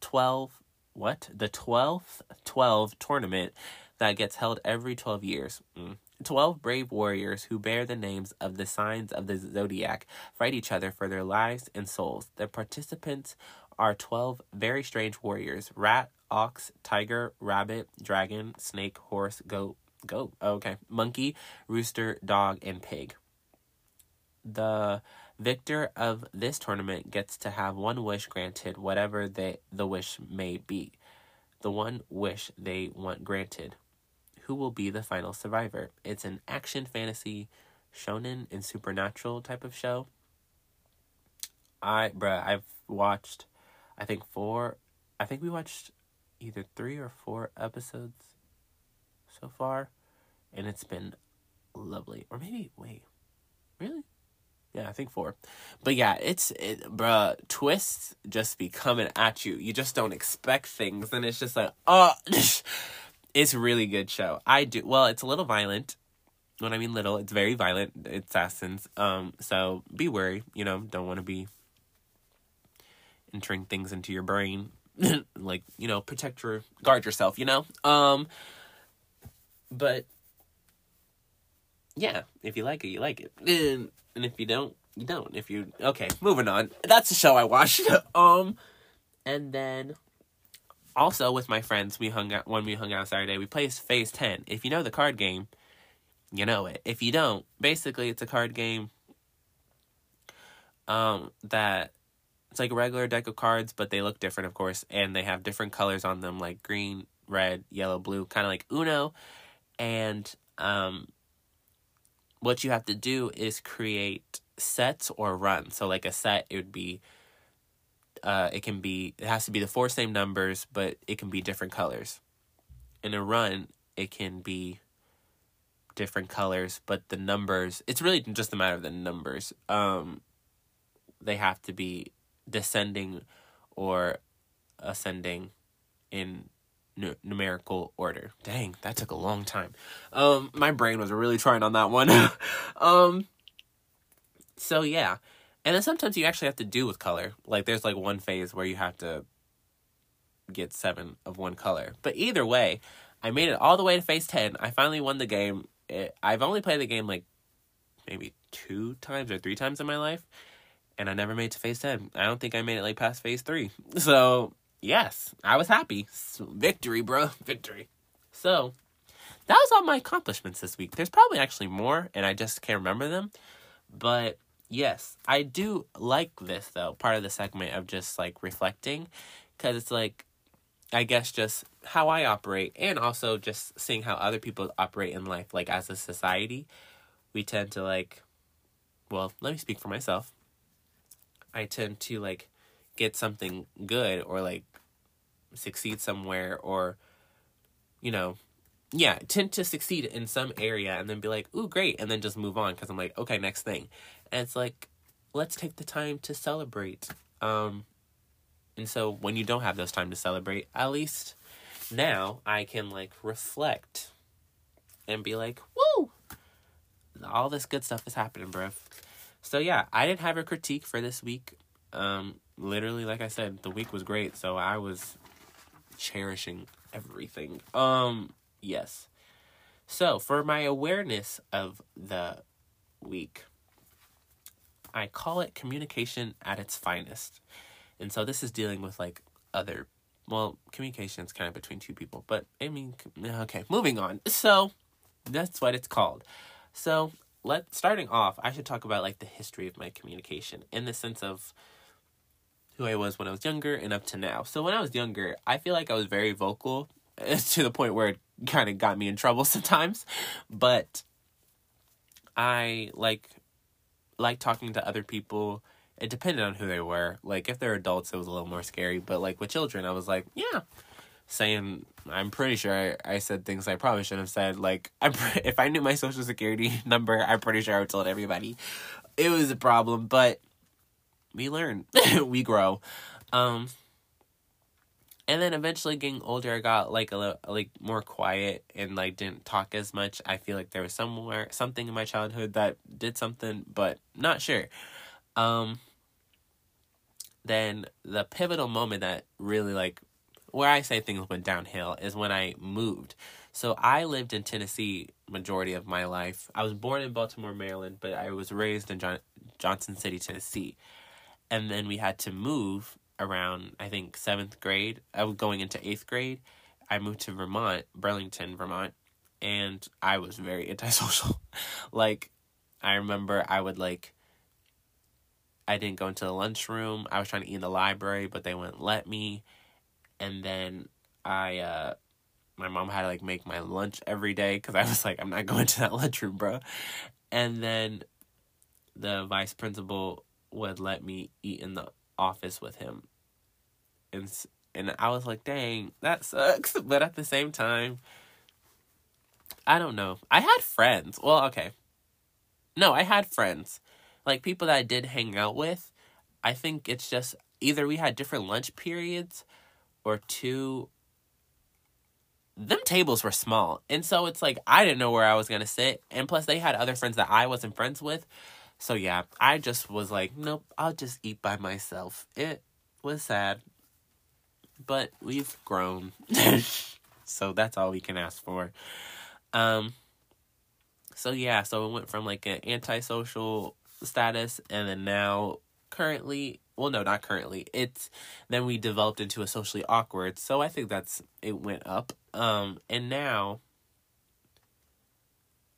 S1: 12 what? The 12th 12 tournament that gets held every 12 years. Mm. 12 brave warriors who bear the names of the signs of the zodiac fight each other for their lives and souls. The participants are 12 very strange warriors rat, ox, tiger, rabbit, dragon, snake, horse, goat, goat, oh, okay, monkey, rooster, dog, and pig. The victor of this tournament gets to have one wish granted, whatever they, the wish may be. The one wish they want granted who will be the final survivor. It's an action fantasy, shonen, and supernatural type of show. I, bruh, I've watched, I think four, I think we watched either three or four episodes so far, and it's been lovely. Or maybe, wait, really? Yeah, I think four. But yeah, it's it, bruh. Twists just be coming at you. You just don't expect things, and it's just like, oh, It's really good show. I do well. It's a little violent. When I mean little, it's very violent. It's assassins. Um, so be wary. You know, don't want to be entering things into your brain. like you know, protect your guard yourself. You know. Um, but yeah, if you like it, you like it, and, and if you don't, you don't. If you okay, moving on. That's the show I watched. um, and then also with my friends we hung out when we hung out Saturday, we played Phase Ten. If you know the card game, you know it. If you don't, basically it's a card game um that it's like a regular deck of cards, but they look different of course, and they have different colors on them like green, red, yellow, blue, kind of like Uno. And um what you have to do is create sets or runs. So like a set it would be uh, it can be it has to be the four same numbers, but it can be different colors. In a run, it can be different colors, but the numbers it's really just a matter of the numbers. Um, they have to be descending or ascending in n- numerical order. Dang, that took a long time. Um, my brain was really trying on that one. um, so yeah, and then sometimes you actually have to do with color. Like there's like one phase where you have to get seven of one color. But either way, I made it all the way to phase 10. I finally won the game. It, I've only played the game like maybe two times or three times in my life. And I never made to phase 10. I don't think I made it like past phase 3. So, yes, I was happy. Victory, bro. Victory. So, that was all my accomplishments this week. There's probably actually more, and I just can't remember them. But yes, I do like this though, part of the segment of just like reflecting because it's like I guess just how I operate and also just seeing how other people operate in life like as a society, we tend to like well, let me speak for myself. I tend to like get something good or like succeed somewhere or you know yeah, tend to succeed in some area and then be like, ooh, great, and then just move on because I'm like, okay, next thing. And it's like, let's take the time to celebrate. Um, and so when you don't have those time to celebrate, at least now I can like reflect and be like, woo, all this good stuff is happening, bro. So yeah, I didn't have a critique for this week. Um, literally, like I said, the week was great, so I was cherishing everything. Um, Yes. So, for my awareness of the week, I call it communication at its finest. And so this is dealing with like other, well, communication is kind of between two people, but I mean, okay, moving on. So that's what it's called. So let starting off, I should talk about like the history of my communication in the sense of who I was when I was younger and up to now. So when I was younger, I feel like I was very vocal eh, to the point where it kind of got me in trouble sometimes. But I like like talking to other people. It depended on who they were. Like if they're adults, it was a little more scary. But like with children, I was like, yeah, saying I'm pretty sure I, I said things I probably shouldn't have said. Like I'm if I knew my social security number, I'm pretty sure I would told everybody. It was a problem, but we learn, we grow. Um, and then eventually getting older i got like a little like more quiet and like didn't talk as much i feel like there was somewhere something in my childhood that did something but not sure um then the pivotal moment that really like where i say things went downhill is when i moved So I lived in Tennessee majority of my life. I was born in Baltimore, Maryland, but I was raised in John- Johnson City, Tennessee. And then we had to move around, I think, seventh grade. I was going into eighth grade. I moved to Vermont, Burlington, Vermont, and I was very antisocial. like, I remember I would like, I didn't go into the lunchroom. I was trying to eat in the library, but they wouldn't let me. And then I, uh, my mom had to like make my lunch every day because I was like, I'm not going to that lunchroom, bro. And then the vice principal would let me eat in the office with him. And and I was like, "Dang, that sucks." But at the same time, I don't know. I had friends. Well, okay. No, I had friends. Like people that I did hang out with. I think it's just either we had different lunch periods or two them tables were small. And so it's like I didn't know where I was going to sit. And plus they had other friends that I wasn't friends with. So yeah, I just was like, nope, I'll just eat by myself. It was sad. But we've grown. so that's all we can ask for. Um so yeah, so it went from like an antisocial status and then now currently well no not currently it's then we developed into a socially awkward so i think that's it went up um and now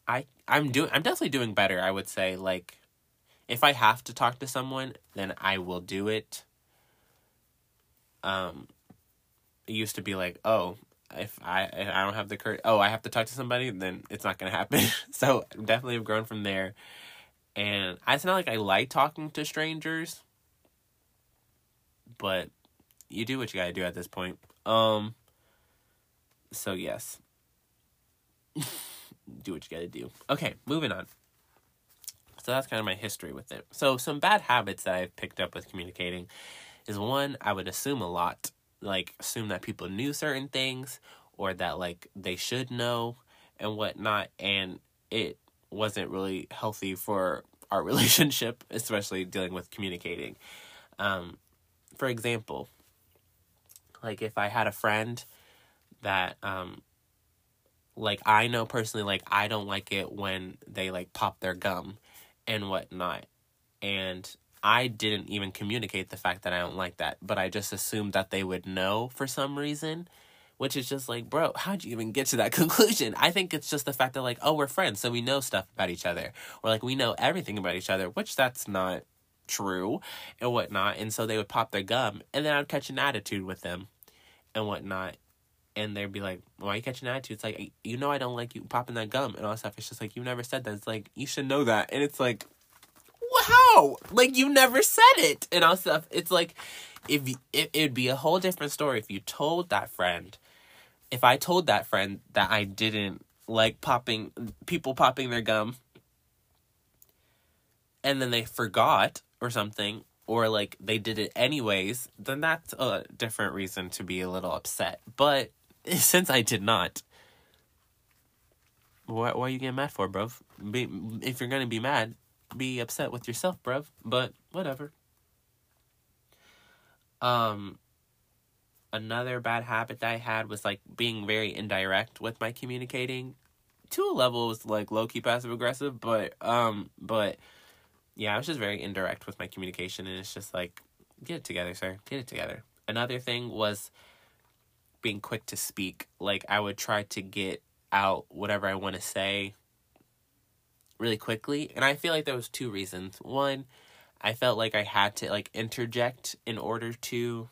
S1: i i'm doing i'm definitely doing better i would say like if i have to talk to someone then i will do it um it used to be like oh if i if i don't have the courage oh i have to talk to somebody then it's not gonna happen so definitely have grown from there and it's not like I like talking to strangers, but you do what you gotta do at this point. Um. So yes, do what you gotta do. Okay, moving on. So that's kind of my history with it. So some bad habits that I've picked up with communicating is one I would assume a lot, like assume that people knew certain things or that like they should know and whatnot, and it wasn't really healthy for our relationship, especially dealing with communicating. Um, for example, like if I had a friend that, um, like I know personally, like I don't like it when they like pop their gum and whatnot. And I didn't even communicate the fact that I don't like that, but I just assumed that they would know for some reason which is just like, bro, how'd you even get to that conclusion? I think it's just the fact that, like, oh, we're friends, so we know stuff about each other, or like we know everything about each other, which that's not true and whatnot. And so they would pop their gum, and then I'd catch an attitude with them and whatnot. And they'd be like, why are you catching an attitude? It's like, you know, I don't like you popping that gum and all that stuff. It's just like, you never said that. It's like, you should know that. And it's like, how? Like, you never said it and all stuff. It's like, if, it, it'd be a whole different story if you told that friend if I told that friend that I didn't like popping people popping their gum and then they forgot or something or like they did it anyways, then that's a different reason to be a little upset. But since I did not, what why are you getting mad for, bruv? Be, if you're gonna be mad, be upset with yourself, bruv. But whatever. Um, another bad habit that I had was like being very indirect with my communicating to a level was like low key passive aggressive, but um but yeah, I was just very indirect with my communication and it's just like get it together, sir. Get it together. Another thing was being quick to speak. Like I would try to get out whatever I want to say really quickly, and I feel like there was two reasons. One, I felt like I had to like interject in order to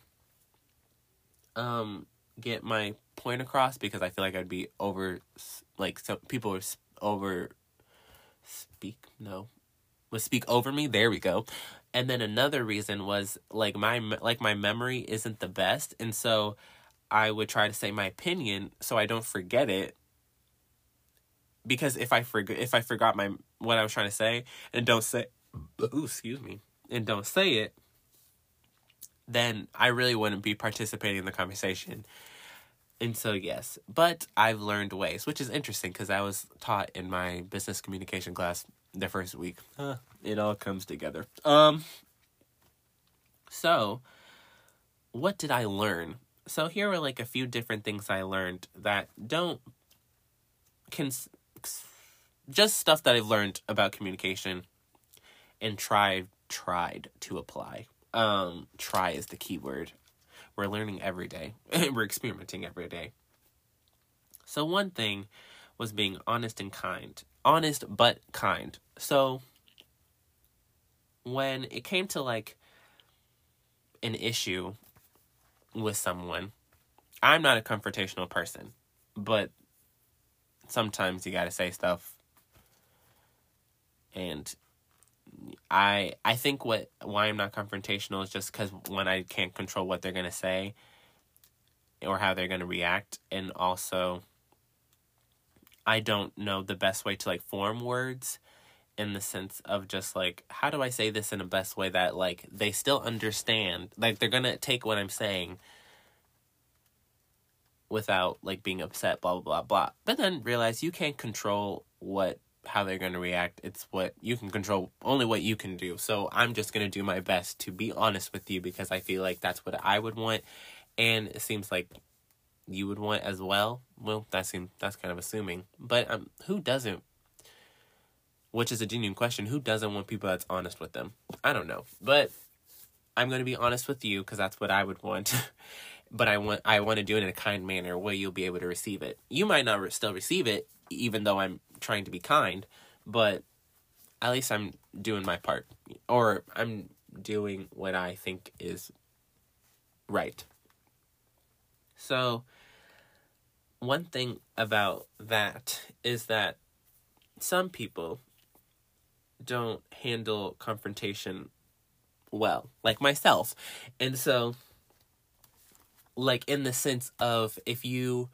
S1: um get my point across because I feel like I'd be over like some people would over speak no would speak over me there we go and then another reason was like my like my memory isn't the best and so I would try to say my opinion so I don't forget it because if I forget if I forgot my what I was trying to say and don't say ooh, excuse me and don't say it then I really wouldn't be participating in the conversation. And so, yes, but I've learned ways, which is interesting because I was taught in my business communication class the first week. Uh, it all comes together. Um, so, what did I learn? So, here are like a few different things I learned that don't can just stuff that I've learned about communication and tried tried to apply. Um, try is the key word. We're learning every day. We're experimenting every day. So one thing was being honest and kind. Honest but kind. So when it came to like an issue with someone, I'm not a confrontational person, but sometimes you got to say stuff. And I I think what why I'm not confrontational is just because when I can't control what they're gonna say or how they're gonna react, and also I don't know the best way to like form words in the sense of just like how do I say this in a best way that like they still understand like they're gonna take what I'm saying without like being upset blah blah blah blah but then realize you can't control what how they're going to react. It's what you can control, only what you can do. So I'm just going to do my best to be honest with you because I feel like that's what I would want. And it seems like you would want as well. Well, that seems that's kind of assuming. But um who doesn't which is a genuine question, who doesn't want people that's honest with them? I don't know. But I'm going to be honest with you because that's what I would want. but I want I want to do it in a kind manner where you'll be able to receive it. You might not re- still receive it even though I'm trying to be kind, but at least I'm doing my part or I'm doing what I think is right. So, one thing about that is that some people don't handle confrontation well, like myself. And so, like, in the sense of if you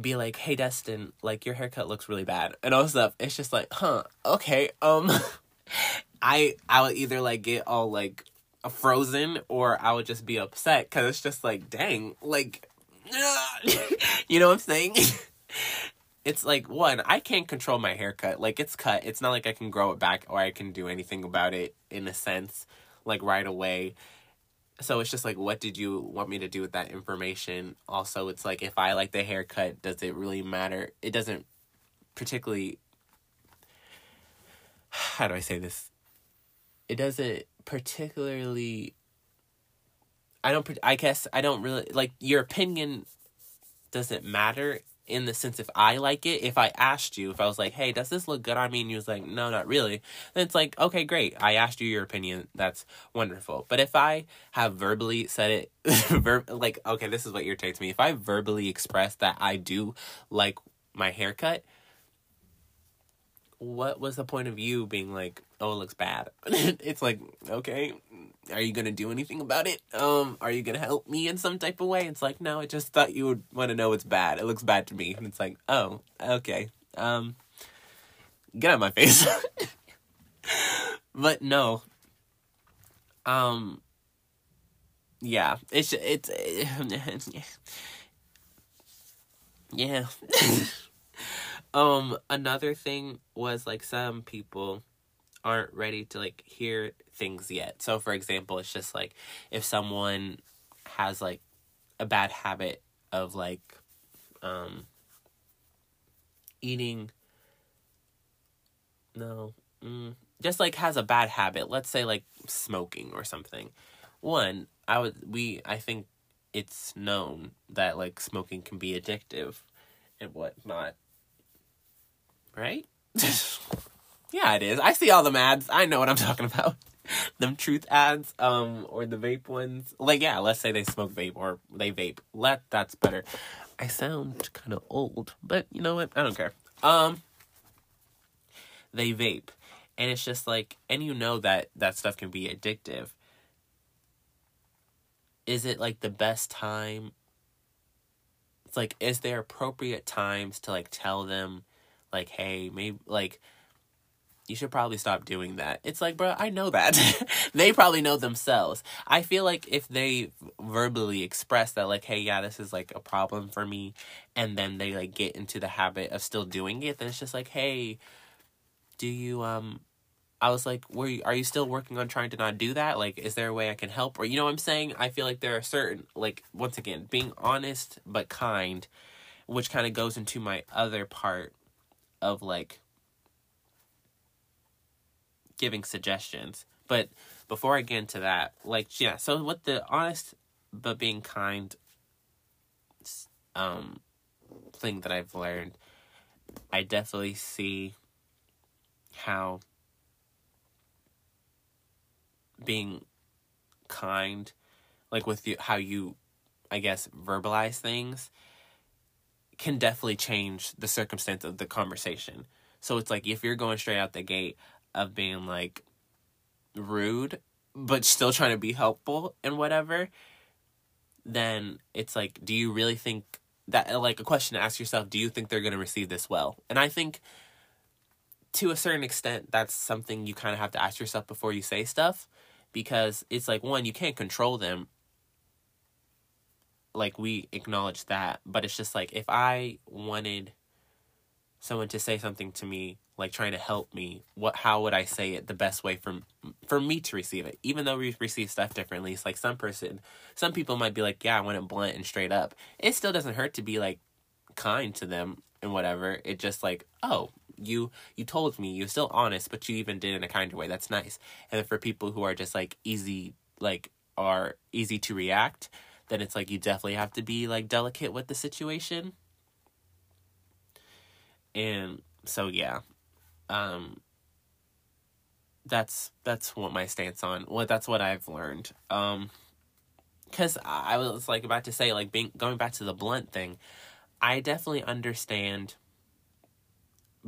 S1: be like, "Hey, Destin, like your haircut looks really bad," and all stuff. It's just like, huh, okay. Um, I I would either like get all like frozen or I would just be upset because it's just like, dang, like, you know what I'm saying? it's like one, I can't control my haircut. Like it's cut. It's not like I can grow it back or I can do anything about it in a sense, like right away so it's just like what did you want me to do with that information also it's like if i like the haircut does it really matter it doesn't particularly how do i say this it doesn't particularly i don't i guess i don't really like your opinion doesn't matter in the sense if I like it, if I asked you, if I was like, hey, does this look good on me? And you was like, no, not really. Then it's like, okay, great. I asked you your opinion. That's wonderful. But if I have verbally said it, ver- like, okay, this is what irritates me. If I verbally express that I do like my haircut, what was the point of you being like, oh, it looks bad? it's like, okay, are you gonna do anything about it? Um, are you gonna help me in some type of way? It's like, no, I just thought you would want to know it's bad. It looks bad to me, and it's like, oh, okay. Um, get out of my face. but no. Um. Yeah, it's it's. yeah. um. Another thing was like some people aren't ready to like hear things yet. So for example, it's just like if someone has like a bad habit of like um eating no mm, just like has a bad habit let's say like smoking or something one i would we i think it's known that like smoking can be addictive and whatnot right Yeah, it is. I see all the ads. I know what I'm talking about. them truth ads, um, or the vape ones. Like, yeah, let's say they smoke vape or they vape. Let that's better. I sound kind of old, but you know what? I don't care. Um, they vape, and it's just like, and you know that that stuff can be addictive. Is it like the best time? It's like, is there appropriate times to like tell them, like, hey, maybe like you should probably stop doing that. It's like, bro, I know that. they probably know themselves. I feel like if they verbally express that, like, hey, yeah, this is like a problem for me, and then they like get into the habit of still doing it, then it's just like, hey, do you, um, I was like, were you, are you still working on trying to not do that? Like, is there a way I can help? Or, you know what I'm saying? I feel like there are certain, like, once again, being honest but kind, which kind of goes into my other part of like giving suggestions. But before I get into that, like yeah, so what the honest but being kind um thing that I've learned, I definitely see how being kind like with you, how you I guess verbalize things can definitely change the circumstance of the conversation. So it's like if you're going straight out the gate of being like rude but still trying to be helpful and whatever, then it's like do you really think that like a question to ask yourself, do you think they're going to receive this well? And I think to a certain extent that's something you kind of have to ask yourself before you say stuff because it's like one you can't control them like we acknowledge that but it's just like if i wanted someone to say something to me like trying to help me what how would i say it the best way for for me to receive it? Even though we receive stuff differently it's like some person some people might be like yeah i want it blunt and straight up. It still doesn't hurt to be like kind to them and whatever. It just like oh you you told me. You're still honest but you even did in a kinder way. That's nice. And for people who are just like easy like are easy to react then it's like you definitely have to be like delicate with the situation. And so yeah. Um that's that's what my stance on what that's what I've learned. Um cuz I was like about to say like being going back to the blunt thing. I definitely understand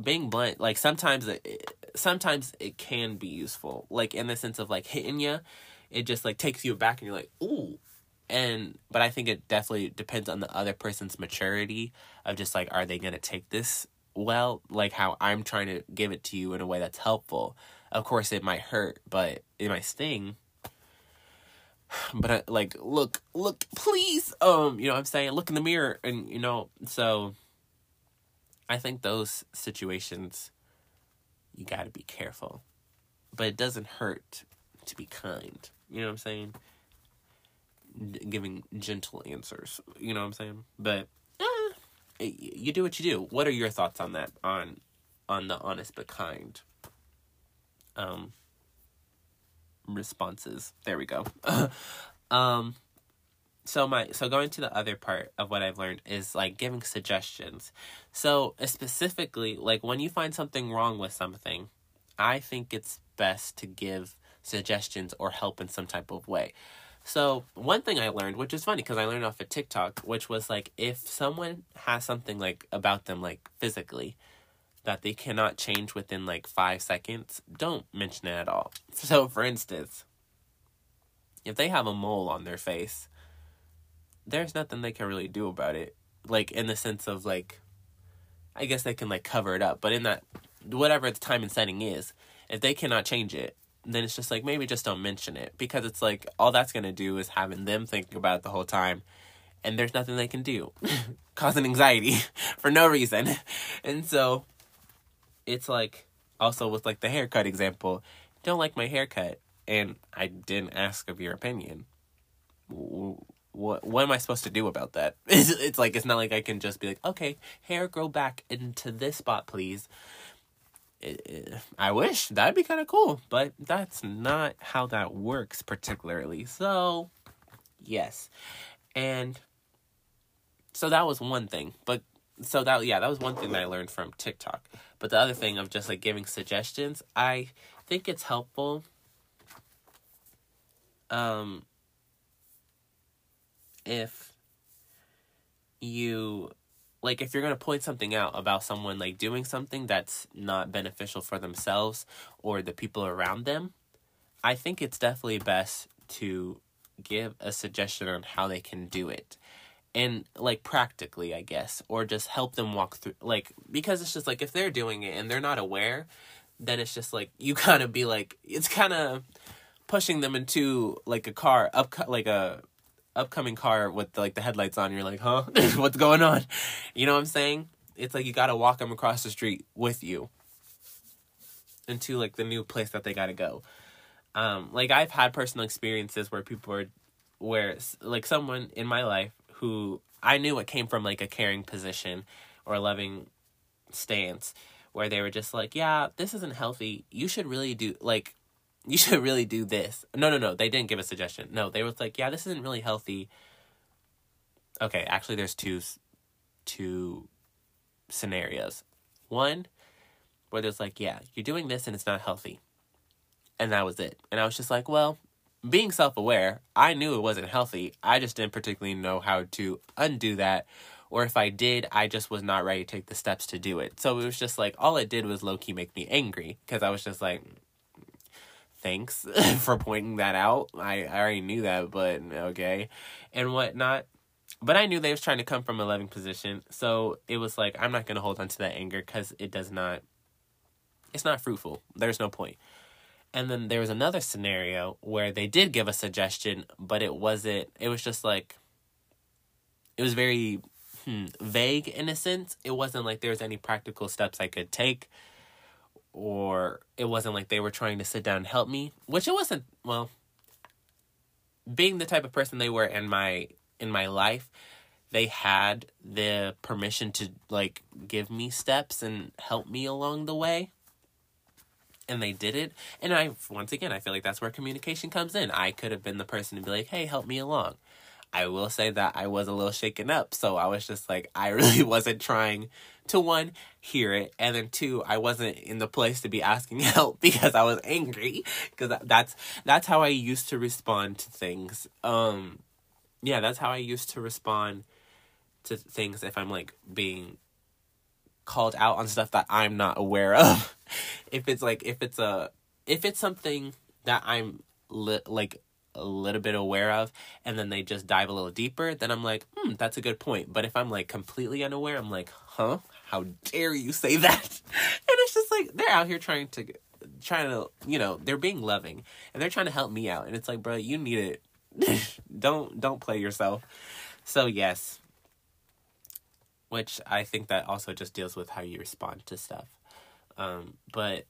S1: being blunt like sometimes it, sometimes it can be useful like in the sense of like hitting you it just like takes you back and you're like ooh and but i think it definitely depends on the other person's maturity of just like are they to take this well like how i'm trying to give it to you in a way that's helpful of course it might hurt but it might sting but I, like look look please um you know i'm saying look in the mirror and you know so i think those situations you got to be careful but it doesn't hurt to be kind you know what i'm saying giving gentle answers. You know what I'm saying? But you do what you do. What are your thoughts on that? On on the honest but kind um responses. There we go. um so my so going to the other part of what I've learned is like giving suggestions. So specifically like when you find something wrong with something, I think it's best to give suggestions or help in some type of way. So one thing I learned, which is funny because I learned off of TikTok, which was like if someone has something like about them like physically that they cannot change within like five seconds, don't mention it at all. So for instance, if they have a mole on their face, there's nothing they can really do about it. Like in the sense of like I guess they can like cover it up, but in that whatever the time and setting is, if they cannot change it, then it's just like maybe just don't mention it. Because it's like all that's gonna do is having them thinking about it the whole time. And there's nothing they can do. Causing anxiety for no reason. And so it's like also with like the haircut example don't like my haircut. And i didn't ask of your opinion. What what am i supposed to do about that? It's, it's like it's not like i can just be like okay hair grow back into this spot please I wish that'd be kind of cool, but that's not how that works particularly. So, yes. And so that was one thing. But so that yeah, that was one thing that I learned from TikTok. But the other thing of just like giving suggestions, I think it's helpful um if you like if you're going to point something out about someone like doing something that's not beneficial for themselves or the people around them i think it's definitely best to give a suggestion on how they can do it. And like practically i guess or just help them walk through like because it's just like if they're doing it and they're not aware then it's just like you kind of be like it's kind of pushing them into like a car up like a upcoming car with like the headlights on, you're like, huh, what's going on? You know what I'm saying? It's like you gotta walk them across the street with you into like the new place that they gotta go. Um, like I've had personal experiences where people are, where like someone in my life who I knew it came from like a caring position or a loving stance where they were just like, yeah, this isn't healthy. You should really do, like, you should really do this. No, no, no. They didn't give a suggestion. No, they were like, yeah, this isn't really healthy. Okay, actually, there's two, two scenarios. One, where there's like, yeah, you're doing this and it's not healthy. And that was it. And I was just like, well, being self aware, I knew it wasn't healthy. I just didn't particularly know how to undo that. Or if I did, I just was not ready to take the steps to do it. So it was just like, all it did was low key make me angry. Because I was just like, thanks for pointing that out. I, I already knew that, but okay. And whatnot. But I knew they was trying to come from a loving position. So it was like, I'm not going to hold on to that anger because it does not, it's not fruitful. There's no point. And then there was another scenario where they did give a suggestion, but it wasn't, it was just like, it was very hmm, vague in a sense. It wasn't like there was any practical steps I could take, or it wasn't like they were trying to sit down and help me, which it wasn't, well, being the type of person they were in my in my life they had the permission to like give me steps and help me along the way and they did it. And I, once again, I feel like that's where communication comes in. I could have been the person to be like, hey, help me along. I will say that I was a little shaken up. So I was just like, I really wasn't trying to one, hear it. And then two, I wasn't in the place to be asking help because I was angry. Because that's, that's how I used to respond to things. Um, yeah, that's how I used to respond to things if I'm like being called out on stuff that I'm not aware of. if it's like if it's a if it's something that I'm li- like a little bit aware of and then they just dive a little deeper, then I'm like, "Hmm, that's a good point." But if I'm like completely unaware, I'm like, "Huh? How dare you say that?" and it's just like they're out here trying to trying to, you know, they're being loving and they're trying to help me out. And it's like, "Bro, you need it. don't don't play yourself." So, yes, which I think that also just deals with how you respond to stuff. Um, but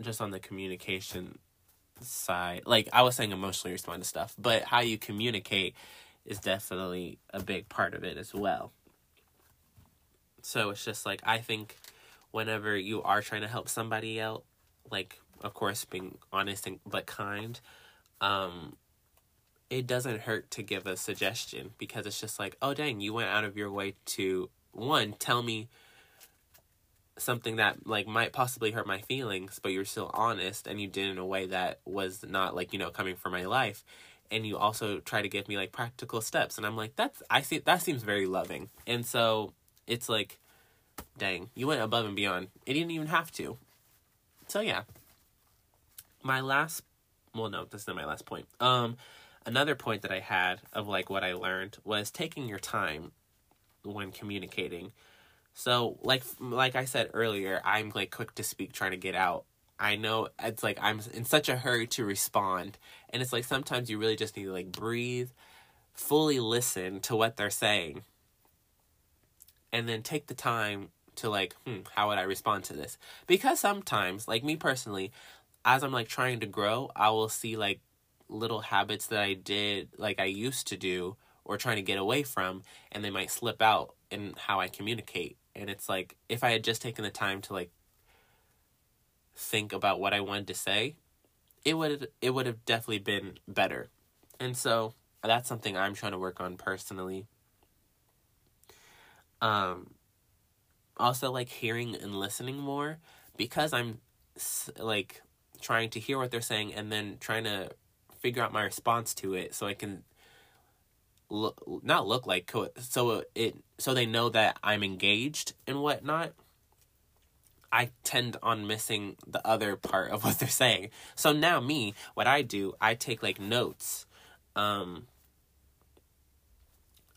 S1: just on the communication side, like I was saying, emotionally respond to stuff, but how you communicate is definitely a big part of it as well. So it's just like I think whenever you are trying to help somebody out, like of course being honest and but kind, um, it doesn't hurt to give a suggestion because it's just like, oh dang, you went out of your way to one tell me something that like might possibly hurt my feelings but you're still honest and you did in a way that was not like you know coming from my life. And you also try to give me like practical steps. And i'm like that's i see that seems very loving. And so it's like dang you went above and beyond. It didn't even have to. So yeah. My last well no this is not my last point. Um another point that i had of like what i learned was taking your time when communicating. So like like I said earlier, I'm like quick to speak trying to get out. I know it's like I'm in such a hurry to respond and it's like sometimes you really just need to like breathe, fully listen to what they're saying. And then take the time to like, hmm, how would I respond to this? Because sometimes, like me personally, as I'm like trying to grow, I will see like little habits that I did like I used to do or trying to get away from and they might slip out in how I communicate. And it's like if I had just taken the time to like think about what I wanted to say, it would it would have definitely been better. And so that's something I'm trying to work on personally. Um also like hearing and listening more because I'm like trying to hear what they're saying and then trying to figure out my response to it so I can look not look like so it so they know that I'm engaged and whatnot. I tend on missing the other part of what they're saying. So now me, what I do, I take like notes. Um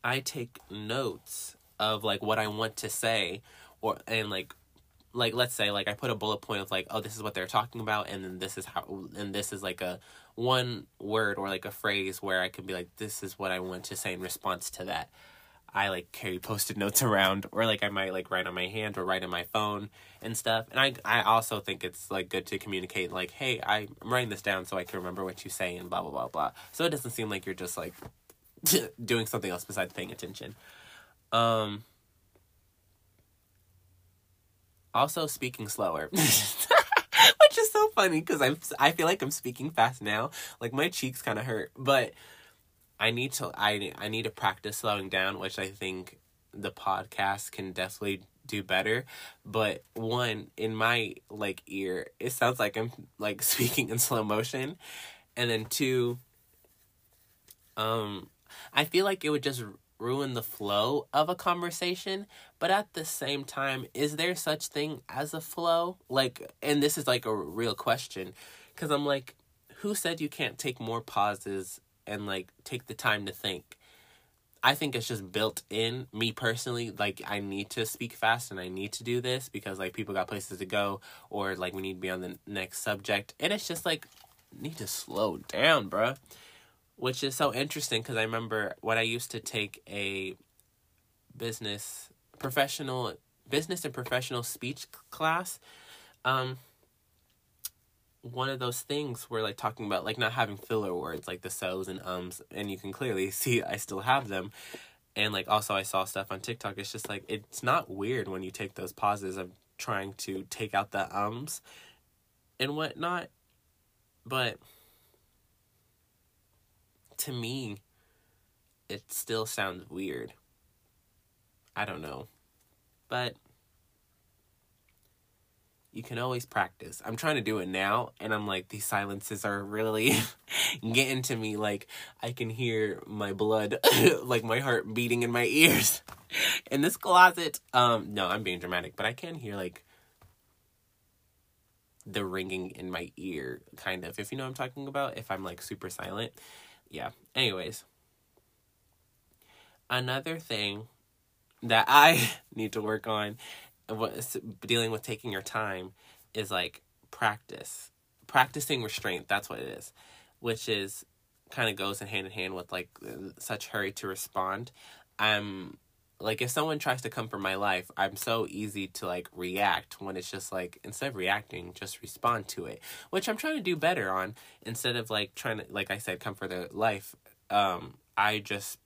S1: I take notes of like what I want to say or and like like let's say like I put a bullet point of like oh this is what they're talking about and then this is how and this is like a one word or like a phrase where I can be like this is what I want to say in response to that. I like carry post-it notes around or like I might like write on my hand or write on my phone and stuff. And I I also think it's like good to communicate like hey, I'm writing this down so I can remember what you say and blah blah blah blah. So it doesn't seem like you're just like doing something else besides paying attention. Um Also, speaking slower. Which is so funny because I'm I feel like I'm speaking fast now. Like my cheeks kind of hurt, but I need to I I need to practice slowing down, which I think the podcast can definitely do better. But one in my like ear, it sounds like I'm like speaking in slow motion, and then two, um, I feel like it would just ruin the flow of a conversation but at the same time is there such thing as a flow like and this is like a real question cuz I'm like who said you can't take more pauses and like take the time to think I think it's just built in me personally. Like I need to speak fast and I need to do this because like people got places to go or like we need to be on the next subject. And it's just like need to slow down, bruh. Which is so interesting because I remember when I used to take a business professional business and professional speech class. Um, one of those things where like talking about like not having filler words like the so's and ums and you can clearly see I still have them and like also I saw stuff on TikTok it's just like it's not weird when you take those pauses of trying to take out the ums and whatnot but to me it still sounds weird I don't know but you can always practice. I'm trying to do it now, and I'm like, these silences are really getting to me. Like, I can hear my blood, like my heart beating in my ears in this closet. Um, no, I'm being dramatic, but I can hear like the ringing in my ear, kind of, if you know what I'm talking about, if I'm like super silent. Yeah. Anyways, another thing that I need to work on what dealing with taking your time is like practice. Practicing restraint that's what it is. Which is kind of goes in hand in hand with like such hurry to respond. I'm like if someone tries to come for my life i'm so easy to like react when it's just like instead of reacting just respond to it which i'm trying to do better on instead of like trying to like i said come for their life um i just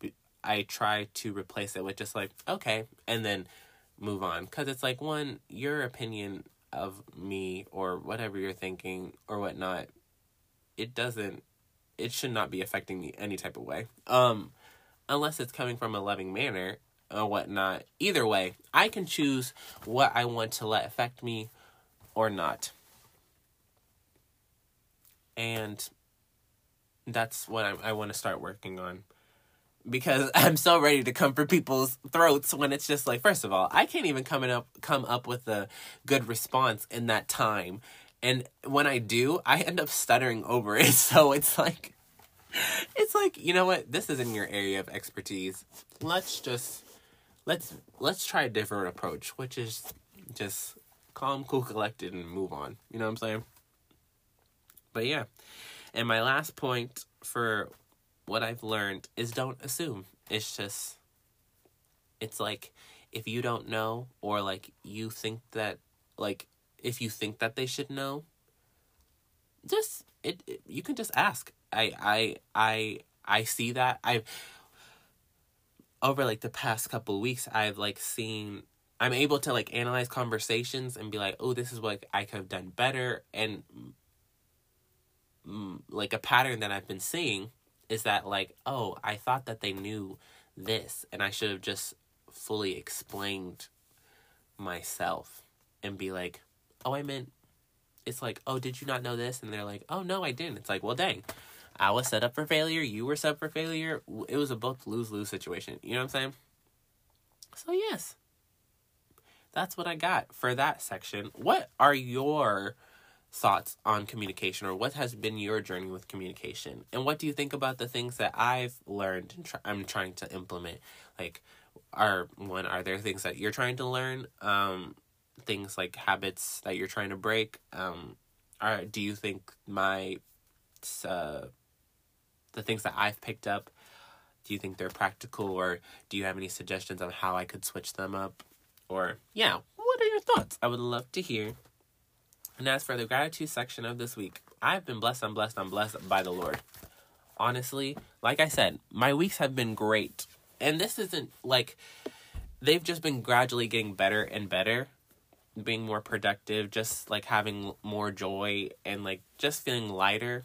S1: i try to replace it with just like okay and then move on because it's like one your opinion of me or whatever you're thinking or whatnot it doesn't it should not be affecting me any type of way um unless it's coming from a loving manner or whatnot either way i can choose what i want to let affect me or not and that's what I, I want to start working on because I'm so ready to come for people's throats when it's just like first of all, I can't even come up come up with a good response in that time. And when I do, I end up stuttering over it. So it's like it's like, you know what? This is in your area of expertise. Let's just let's let's try a different approach, which is just calm, cool, collected and move on. You know what I'm saying? But yeah. And my last point for what I've learned is don't assume. It's just, it's like if you don't know or like you think that, like, if you think that they should know, just it, it you can just ask. I I I I see that I've over like the past couple weeks I've like seen I'm able to like analyze conversations and be like, oh, this is what I could have done better, and like a pattern that I've been seeing is that like, oh, I thought that they knew this and I should have just fully explained myself and be like, oh, I meant it's like, oh, did you not know this? And they're like, oh, no, I didn't. It's like, well, dang, I was set up for failure. You were set up for failure. It was a both lose lose situation. You know what I'm saying? So, yes, that's what I got for that section. What are your thoughts on communication or what has been your journey with communication and what do you think about the things that i've learned and i'm trying to implement like are one are there things that you're trying to learn um things like habits that you're trying to break um are do you think my uh the things that i've picked up do you think they're practical or do you have any suggestions on how i could switch them up or yeah what are your thoughts i would love to hear and as for the gratitude section of this week, I've been blessed, I'm blessed, I'm blessed by the Lord. Honestly, like I said, my weeks have been great. And this isn't like they've just been gradually getting better and better. being more productive, just like having more joy and like just feeling lighter.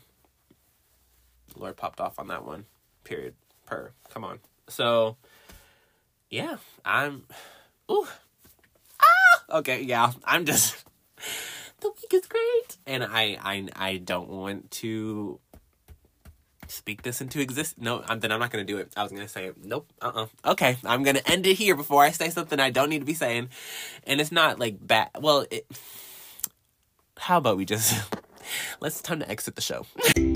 S1: Lord popped off on that one. Period. Per. Come on. So, yeah, I'm. Ooh. Ah! Okay, yeah, I'm just. the week is great. And I, I, I don't want to speak this into existence. No, I'm, then I'm not to do it. I was to say, nope, uh uh Okay, I'm to end it here before I say something I don't need to be saying. And it's not like bad. Well, it. How about we just. Let's time to exit the show.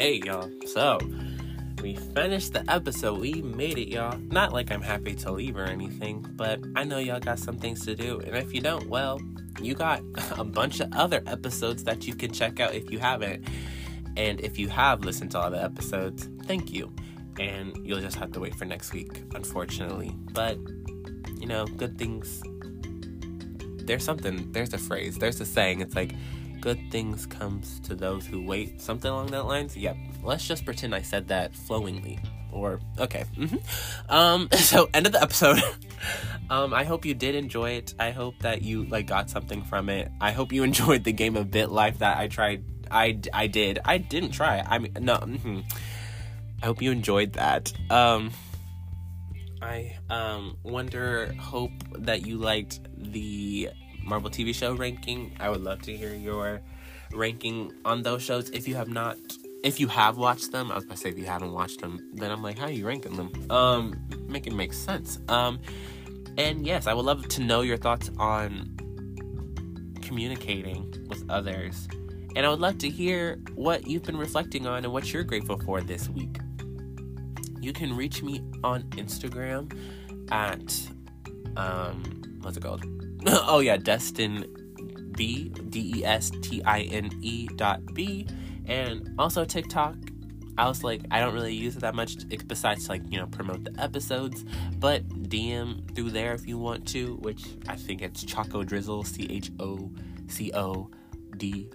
S1: Okay, y'all. So, we finished the episode. We made it, y'all. Not like I'm happy to leave or anything, but I know y'all got some things to do. And if you don't, well, you got a bunch of other episodes that you can check out if you haven't. And if you have listened to all the episodes, thank you. And you'll just have to wait for next week, unfortunately. But, you know, good things. There's something, there's a phrase, there's a saying. It's like, good things comes to those who wait something along that lines yep let's just pretend i said that flowingly. Or okay mm-hmm. um so end of the episode. Um i hope you did enjoy it. I hope that you like got something from it. I hope you enjoyed the game of Bitlife that i tried i i did. I didn't try. I mean no mm-hmm. i hope you enjoyed that. Um i um wonder hope that you liked the Marvel TV show ranking. I would love to hear your ranking on those shows if you have not if you have watched them. I was gonna say if you haven't watched them, then I'm like, how are you ranking them? Um, make it make sense. Um, and yes, I would love to know your thoughts on communicating with others. And I would love to hear what you've been reflecting on and what you're grateful for this week. You can reach me on Instagram at um what's it called? oh yeah, Destin B D E S T I N E dot B, and also TikTok. I was like, I don't really use it that much besides like you know promote the episodes, but DM through there if you want to. Which I think it's Choco Drizzle, C H O C O D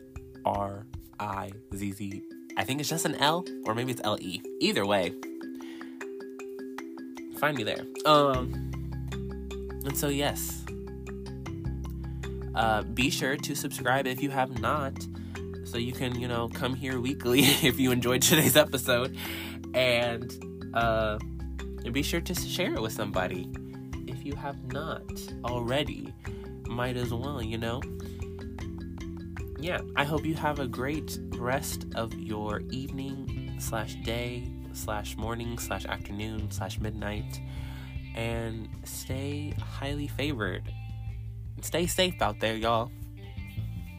S1: R I Z Z. I think it's just an L or maybe it's L E. Either way, find me there. Um, and so yes, uh, be sure to subscribe if you have not, so you can, you know, come here weekly if you enjoyed today's episode. And, uh, be sure to share it with somebody if you have not already. Might as well, you know? Yeah, I hope you have a great rest of your evening slash day slash morning slash afternoon slash midnight and stay highly favored Stay safe out there, y'all.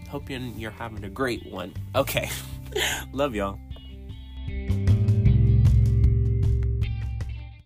S1: Hope you're having a great one. Okay. Love y'all.